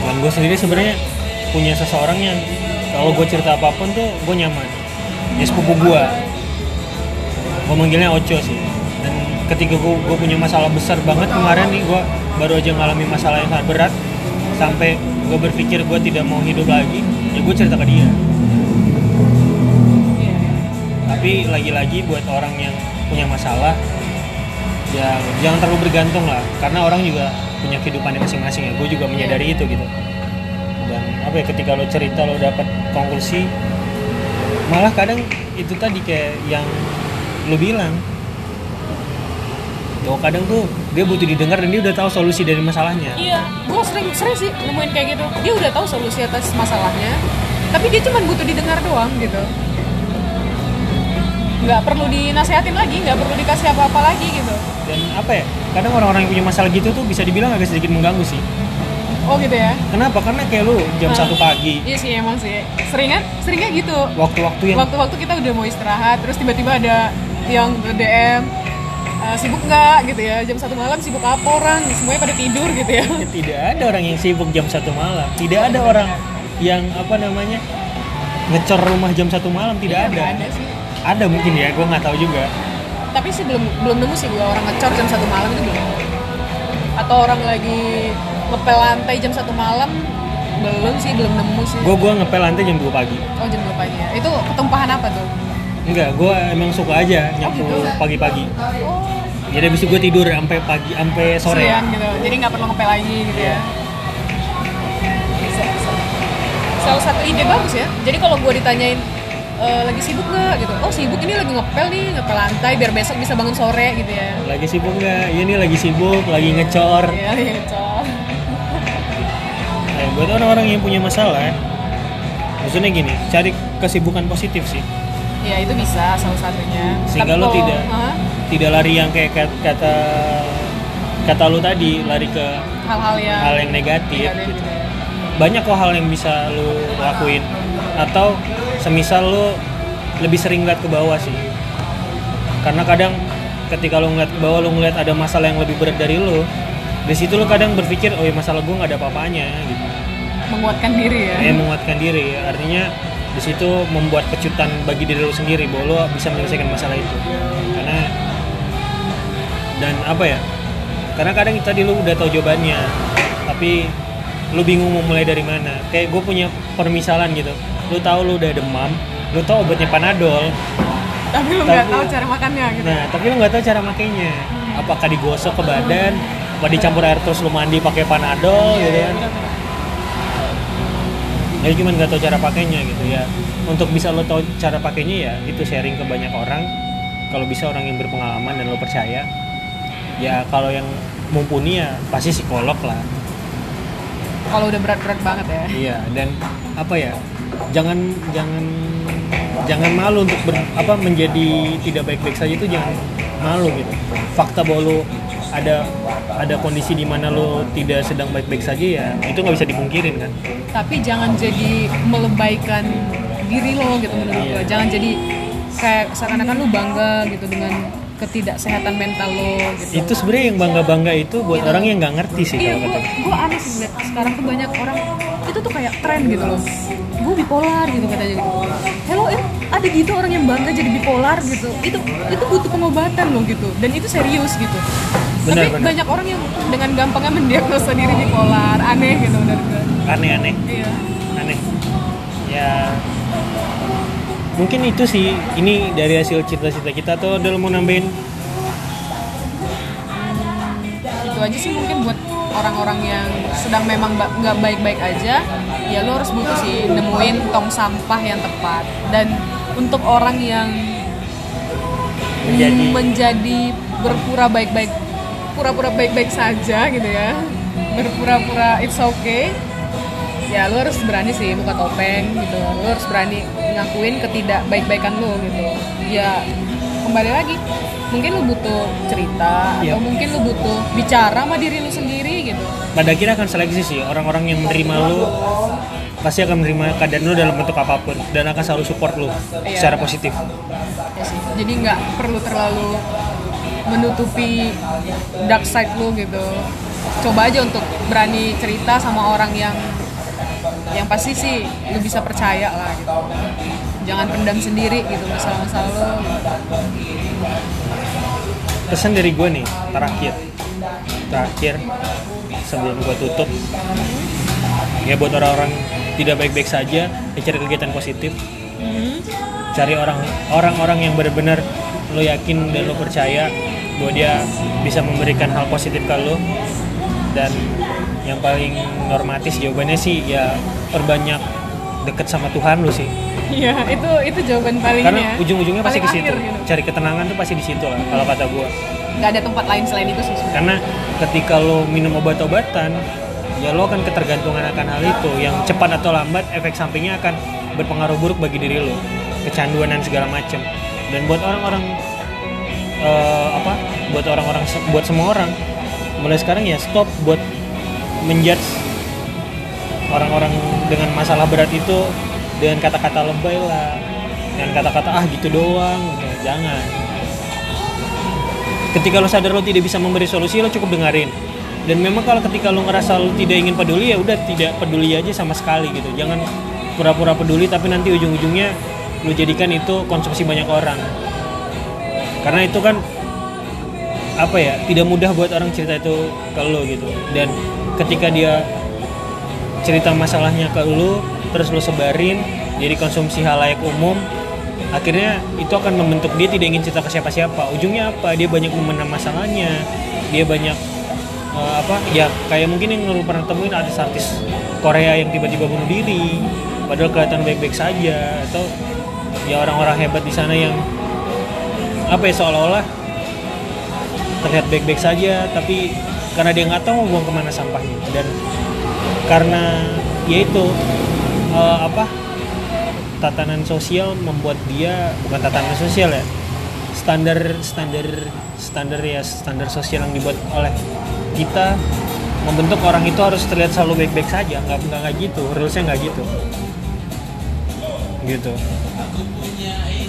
Speaker 1: Dan gue sendiri sebenarnya punya seseorang yang kalau gue cerita apa pun tuh gue nyaman. Ya sepupu gue gue manggilnya Ocho sih. Dan ketika gue, punya masalah besar banget kemarin nih gue baru aja ngalami masalah yang sangat berat. Sampai gue berpikir gue tidak mau hidup lagi ya gue cerita ke dia. Tapi lagi-lagi buat orang yang punya masalah ya jangan terlalu bergantung lah. Karena orang juga punya kehidupannya masing-masing ya. Gue juga menyadari itu gitu apa ya ketika lo cerita lo dapat konklusi malah kadang itu tadi kayak yang lo bilang bahwa kadang tuh dia butuh didengar dan dia udah tahu solusi dari masalahnya.
Speaker 2: Iya gue sering sering sih nemuin kayak gitu. Dia udah tahu solusi atas masalahnya tapi dia cuma butuh didengar doang gitu. Nggak perlu dinasehatin lagi nggak perlu dikasih apa-apa lagi gitu.
Speaker 1: Dan apa ya kadang orang-orang yang punya masalah gitu tuh bisa dibilang agak sedikit mengganggu sih
Speaker 2: oh gitu ya?
Speaker 1: Kenapa? Karena kayak lu jam satu pagi.
Speaker 2: iya sih emang sih. Seringan seringnya gitu.
Speaker 1: Waktu-waktu yang
Speaker 2: waktu-waktu kita udah mau istirahat terus tiba-tiba ada yang DM "Eh, sibuk nggak? Gitu ya. Jam satu malam sibuk apa orang? Semuanya pada tidur gitu ya.
Speaker 1: Ya, tidak ada orang yang sibuk jam satu malam. Tidak ada orang yang apa namanya ngecor rumah jam satu malam. Tidak
Speaker 2: Nggak
Speaker 1: ada.
Speaker 2: ada sih.
Speaker 1: Ada mungkin ya gue nggak tahu juga.
Speaker 2: Tapi sih belum belum nemu sih gue orang ngecor jam satu malam itu belum. Atau orang lagi ngepel lantai jam satu malam? Belum sih belum nemu sih.
Speaker 1: Gue gua ngepel lantai jam 2 pagi.
Speaker 2: Oh jam dua pagi ya. Itu ketumpahan apa tuh?
Speaker 1: Enggak gue emang suka aja nyapu
Speaker 2: gitu.
Speaker 1: pagi-pagi.
Speaker 2: Oh.
Speaker 1: Jadi habis itu gue tidur sampai pagi sampai sore.
Speaker 2: Siang gitu. Jadi nggak perlu ngepel lagi gitu ya? Bisa salah satu ide bagus ya. Jadi kalau gue ditanyain "E, lagi sibuk nggak? Gitu. Oh sibuk. Ini lagi ngepel nih ngepel lantai biar besok bisa bangun sore gitu ya.
Speaker 1: Lagi sibuk nggak? Iya nih lagi sibuk lagi ngecor.
Speaker 2: Iya, iya,
Speaker 1: Nah, buat orang-orang yang punya masalah maksudnya gini cari kesibukan positif sih
Speaker 2: Ya itu bisa salah satunya.
Speaker 1: Sehingga
Speaker 2: Tapi
Speaker 1: lo
Speaker 2: kalau-
Speaker 1: tidak
Speaker 2: Hah?
Speaker 1: tidak lari yang kayak kat- kata kata lu tadi lari ke
Speaker 2: hal-hal yang
Speaker 1: hal yang negatif
Speaker 2: negatif
Speaker 1: gitu.
Speaker 2: gitu ya.
Speaker 1: banyak kok hal yang bisa lu lakuin atau semisal lu lebih sering lihat ke bawah sih karena kadang ketika lu ngeliat ke bawah lu ngeliat ada masalah yang lebih berat dari lu di situ lu kadang berpikir oh ya masalah gue nggak ada apa-apanya gitu.
Speaker 2: Menguatkan diri ya.
Speaker 1: eh menguatkan diri. Artinya di situ membuat kejutan bagi diri lu sendiri bahwa lu bisa menyelesaikan masalah itu. Karena dan apa ya karena kadang tadi lu udah tahu jawabannya tapi lu bingung mau mulai dari mana. Kayak gue punya permisalan gitu. Lu tahu lu udah demam lu tahu obatnya panadol.
Speaker 2: Tapi
Speaker 1: Tapi-
Speaker 2: nggak tahu cara makannya gitu.
Speaker 1: nah tapi lu nggak tahu cara makainya. Apakah digosok ke badan apa dicampur air terus lu mandi pakai panadol gitu kan. Ya cuman nggak tahu cara pakainya gitu ya. Untuk bisa lo tahu cara pakainya ya itu sharing ke banyak orang. Kalau bisa orang yang berpengalaman dan lo percaya ya kalau yang mumpuni ya pasti psikolog lah.
Speaker 2: Kalau udah berat-berat banget ya.
Speaker 1: iya dan apa ya jangan jangan jangan malu untuk ber- apa menjadi tidak baik-baik saja itu jangan malu gitu. Fakta bahwa lo ada ada kondisi di mana lo tidak sedang baik-baik saja ya itu nggak bisa dipungkirin kan
Speaker 2: Tapi jangan jadi melebaikan diri lo gitu menurut
Speaker 1: Iya.
Speaker 2: gue. Jangan jadi kayak seakan-akan lu bangga gitu dengan ketidaksehatan mental lo gitu.
Speaker 1: itu sebenarnya yang bangga bangga itu buat
Speaker 2: Gitu.
Speaker 1: orang yang nggak ngerti sih
Speaker 2: Iya,
Speaker 1: kalau
Speaker 2: gue
Speaker 1: kata
Speaker 2: gue aneh sih ngeliat sekarang tuh banyak orang itu tuh kayak tren gitu loh. Gue bipolar gitu katanya gitu. Hello, eh, ada gitu orang yang bangga jadi bipolar gitu. Itu itu butuh pengobatan loh gitu. Dan itu serius gitu.
Speaker 1: Benar,
Speaker 2: Tapi
Speaker 1: benar.
Speaker 2: banyak orang yang dengan gampangnya mendiagnosa diri bipolar, aneh gitu menurut gue.
Speaker 1: aneh-aneh
Speaker 2: Iya.
Speaker 1: aneh ya mungkin itu sih ini dari hasil cita-cita kita tuh udah mau nambahin
Speaker 2: Itu aja sih mungkin buat orang-orang yang sedang memang nggak baik-baik aja, ya lo harus butuh sih nemuin tong sampah yang tepat. Dan untuk orang yang
Speaker 1: Menjadi-
Speaker 2: menjadi berpura baik-baik pura-pura baik-baik saja gitu ya. Berpura-pura it's okay. Ya lu harus berani sih buka topeng gitu. Lu harus berani ngakuin ketidakbaik-baikan lu gitu. Ya kembali lagi mungkin lu butuh cerita
Speaker 1: Iya.
Speaker 2: atau mungkin lu butuh bicara sama diri lu sendiri gitu.
Speaker 1: Pada akhirnya akan seleksi sih. Orang-orang yang menerima lu pasti akan menerima keadaan lu dalam bentuk apa pun dan akan selalu support lu
Speaker 2: Iya.
Speaker 1: secara positif.
Speaker 2: Ya sih. Jadi nggak perlu terlalu menutupi dark side lu gitu. Coba aja untuk berani cerita sama orang yang yang pasti sih lu bisa percaya lah gitu. Jangan pendam sendiri gitu masalah-masalah lu.
Speaker 1: Pesan dari gue nih terakhir. Terakhir sebelum gue tutup. Ya buat orang-orang tidak baik-baik saja ya cari kegiatan positif. Cari orang orang-orang yang benar-benar lo yakin dan lo percaya bahwa dia bisa memberikan hal positif ke lo dan yang paling normatis jawabannya sih ya perbanyak deket sama Tuhan lo sih.
Speaker 2: Iya, itu itu jawaban paling
Speaker 1: karena
Speaker 2: ya.
Speaker 1: ujung-ujungnya pasti ke situ.
Speaker 2: gitu.
Speaker 1: cari ketenangan tuh pasti di situ lah kalau kata gue
Speaker 2: nggak ada tempat lain selain itu sih.
Speaker 1: Karena ketika lo minum obat-obatan ya lo akan ketergantungan akan hal itu. Yang cepat atau lambat efek sampingnya akan berpengaruh buruk bagi diri lo kecanduan dan segala macam dan buat orang-orang eh, apa buat orang-orang buat semua orang mulai sekarang ya stop buat menjudge orang-orang dengan masalah berat itu dengan kata-kata lebay lah. Dengan kata-kata ah gitu doang. Gitu. jangan. Ketika lo sadar lo tidak bisa memberi solusi lo cukup dengerin. Dan memang kalau ketika lo ngerasa lo tidak ingin peduli ya udah tidak peduli aja sama sekali gitu. Jangan pura-pura peduli tapi nanti ujung-ujungnya lo jadikan itu konsumsi banyak orang. Karena itu kan apa ya tidak mudah buat orang cerita itu ke lo gitu. Dan ketika dia cerita masalahnya ke lo terus lo sebarin jadi konsumsi halayak umum akhirnya itu akan membentuk dia tidak ingin cerita ke siapa-siapa. Ujungnya apa? Dia banyak memendam masalahnya. Dia banyak eh, apa ya kayak mungkin yang lo pernah temuin artis-artis Korea yang tiba-tiba bunuh diri padahal kelihatan baik-baik saja atau ya orang-orang hebat di sana yang apa ya seolah-olah terlihat baik-baik saja tapi karena dia nggak tahu mau buang ke mana sampahnya. Dan karena ya itu eh, apa tatanan sosial membuat dia bukan tatanan sosial ya standar standar standar ya standar sosial yang dibuat oleh kita membentuk orang itu harus terlihat selalu baik-baik saja. Nggak nggak gitu rulesnya nggak gitu. Gitu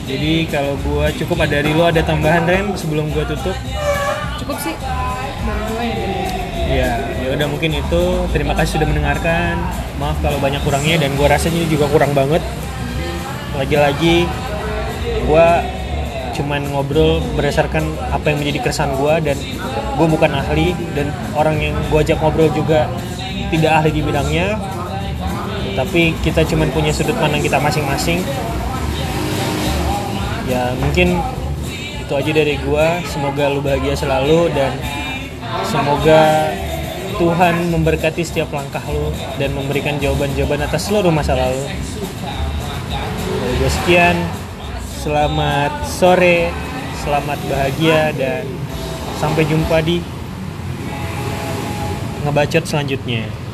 Speaker 1: jadi kalau gua cukup ada dari lo ada tambahan Ren sebelum gua tutup
Speaker 2: cukup sih ya
Speaker 1: Ya, ya udah mungkin itu. Terima kasih sudah mendengarkan. Maaf kalau banyak kurangnya dan gua rasa ini juga kurang banget. Lagi-lagi gua cuman ngobrol berdasarkan apa yang menjadi keresahan gua dan gue bukan ahli dan orang yang gua ajak ngobrol juga tidak ahli di bidangnya. Tapi kita cuman punya sudut pandang kita masing-masing. Ya, mungkin itu aja dari gua. Semoga lu bahagia selalu dan Semoga Tuhan memberkati setiap langkah lo dan memberikan jawaban-jawaban atas seluruh masalah lo. Dari sekian, selamat sore, selamat bahagia dan sampai jumpa di ngebacot selanjutnya.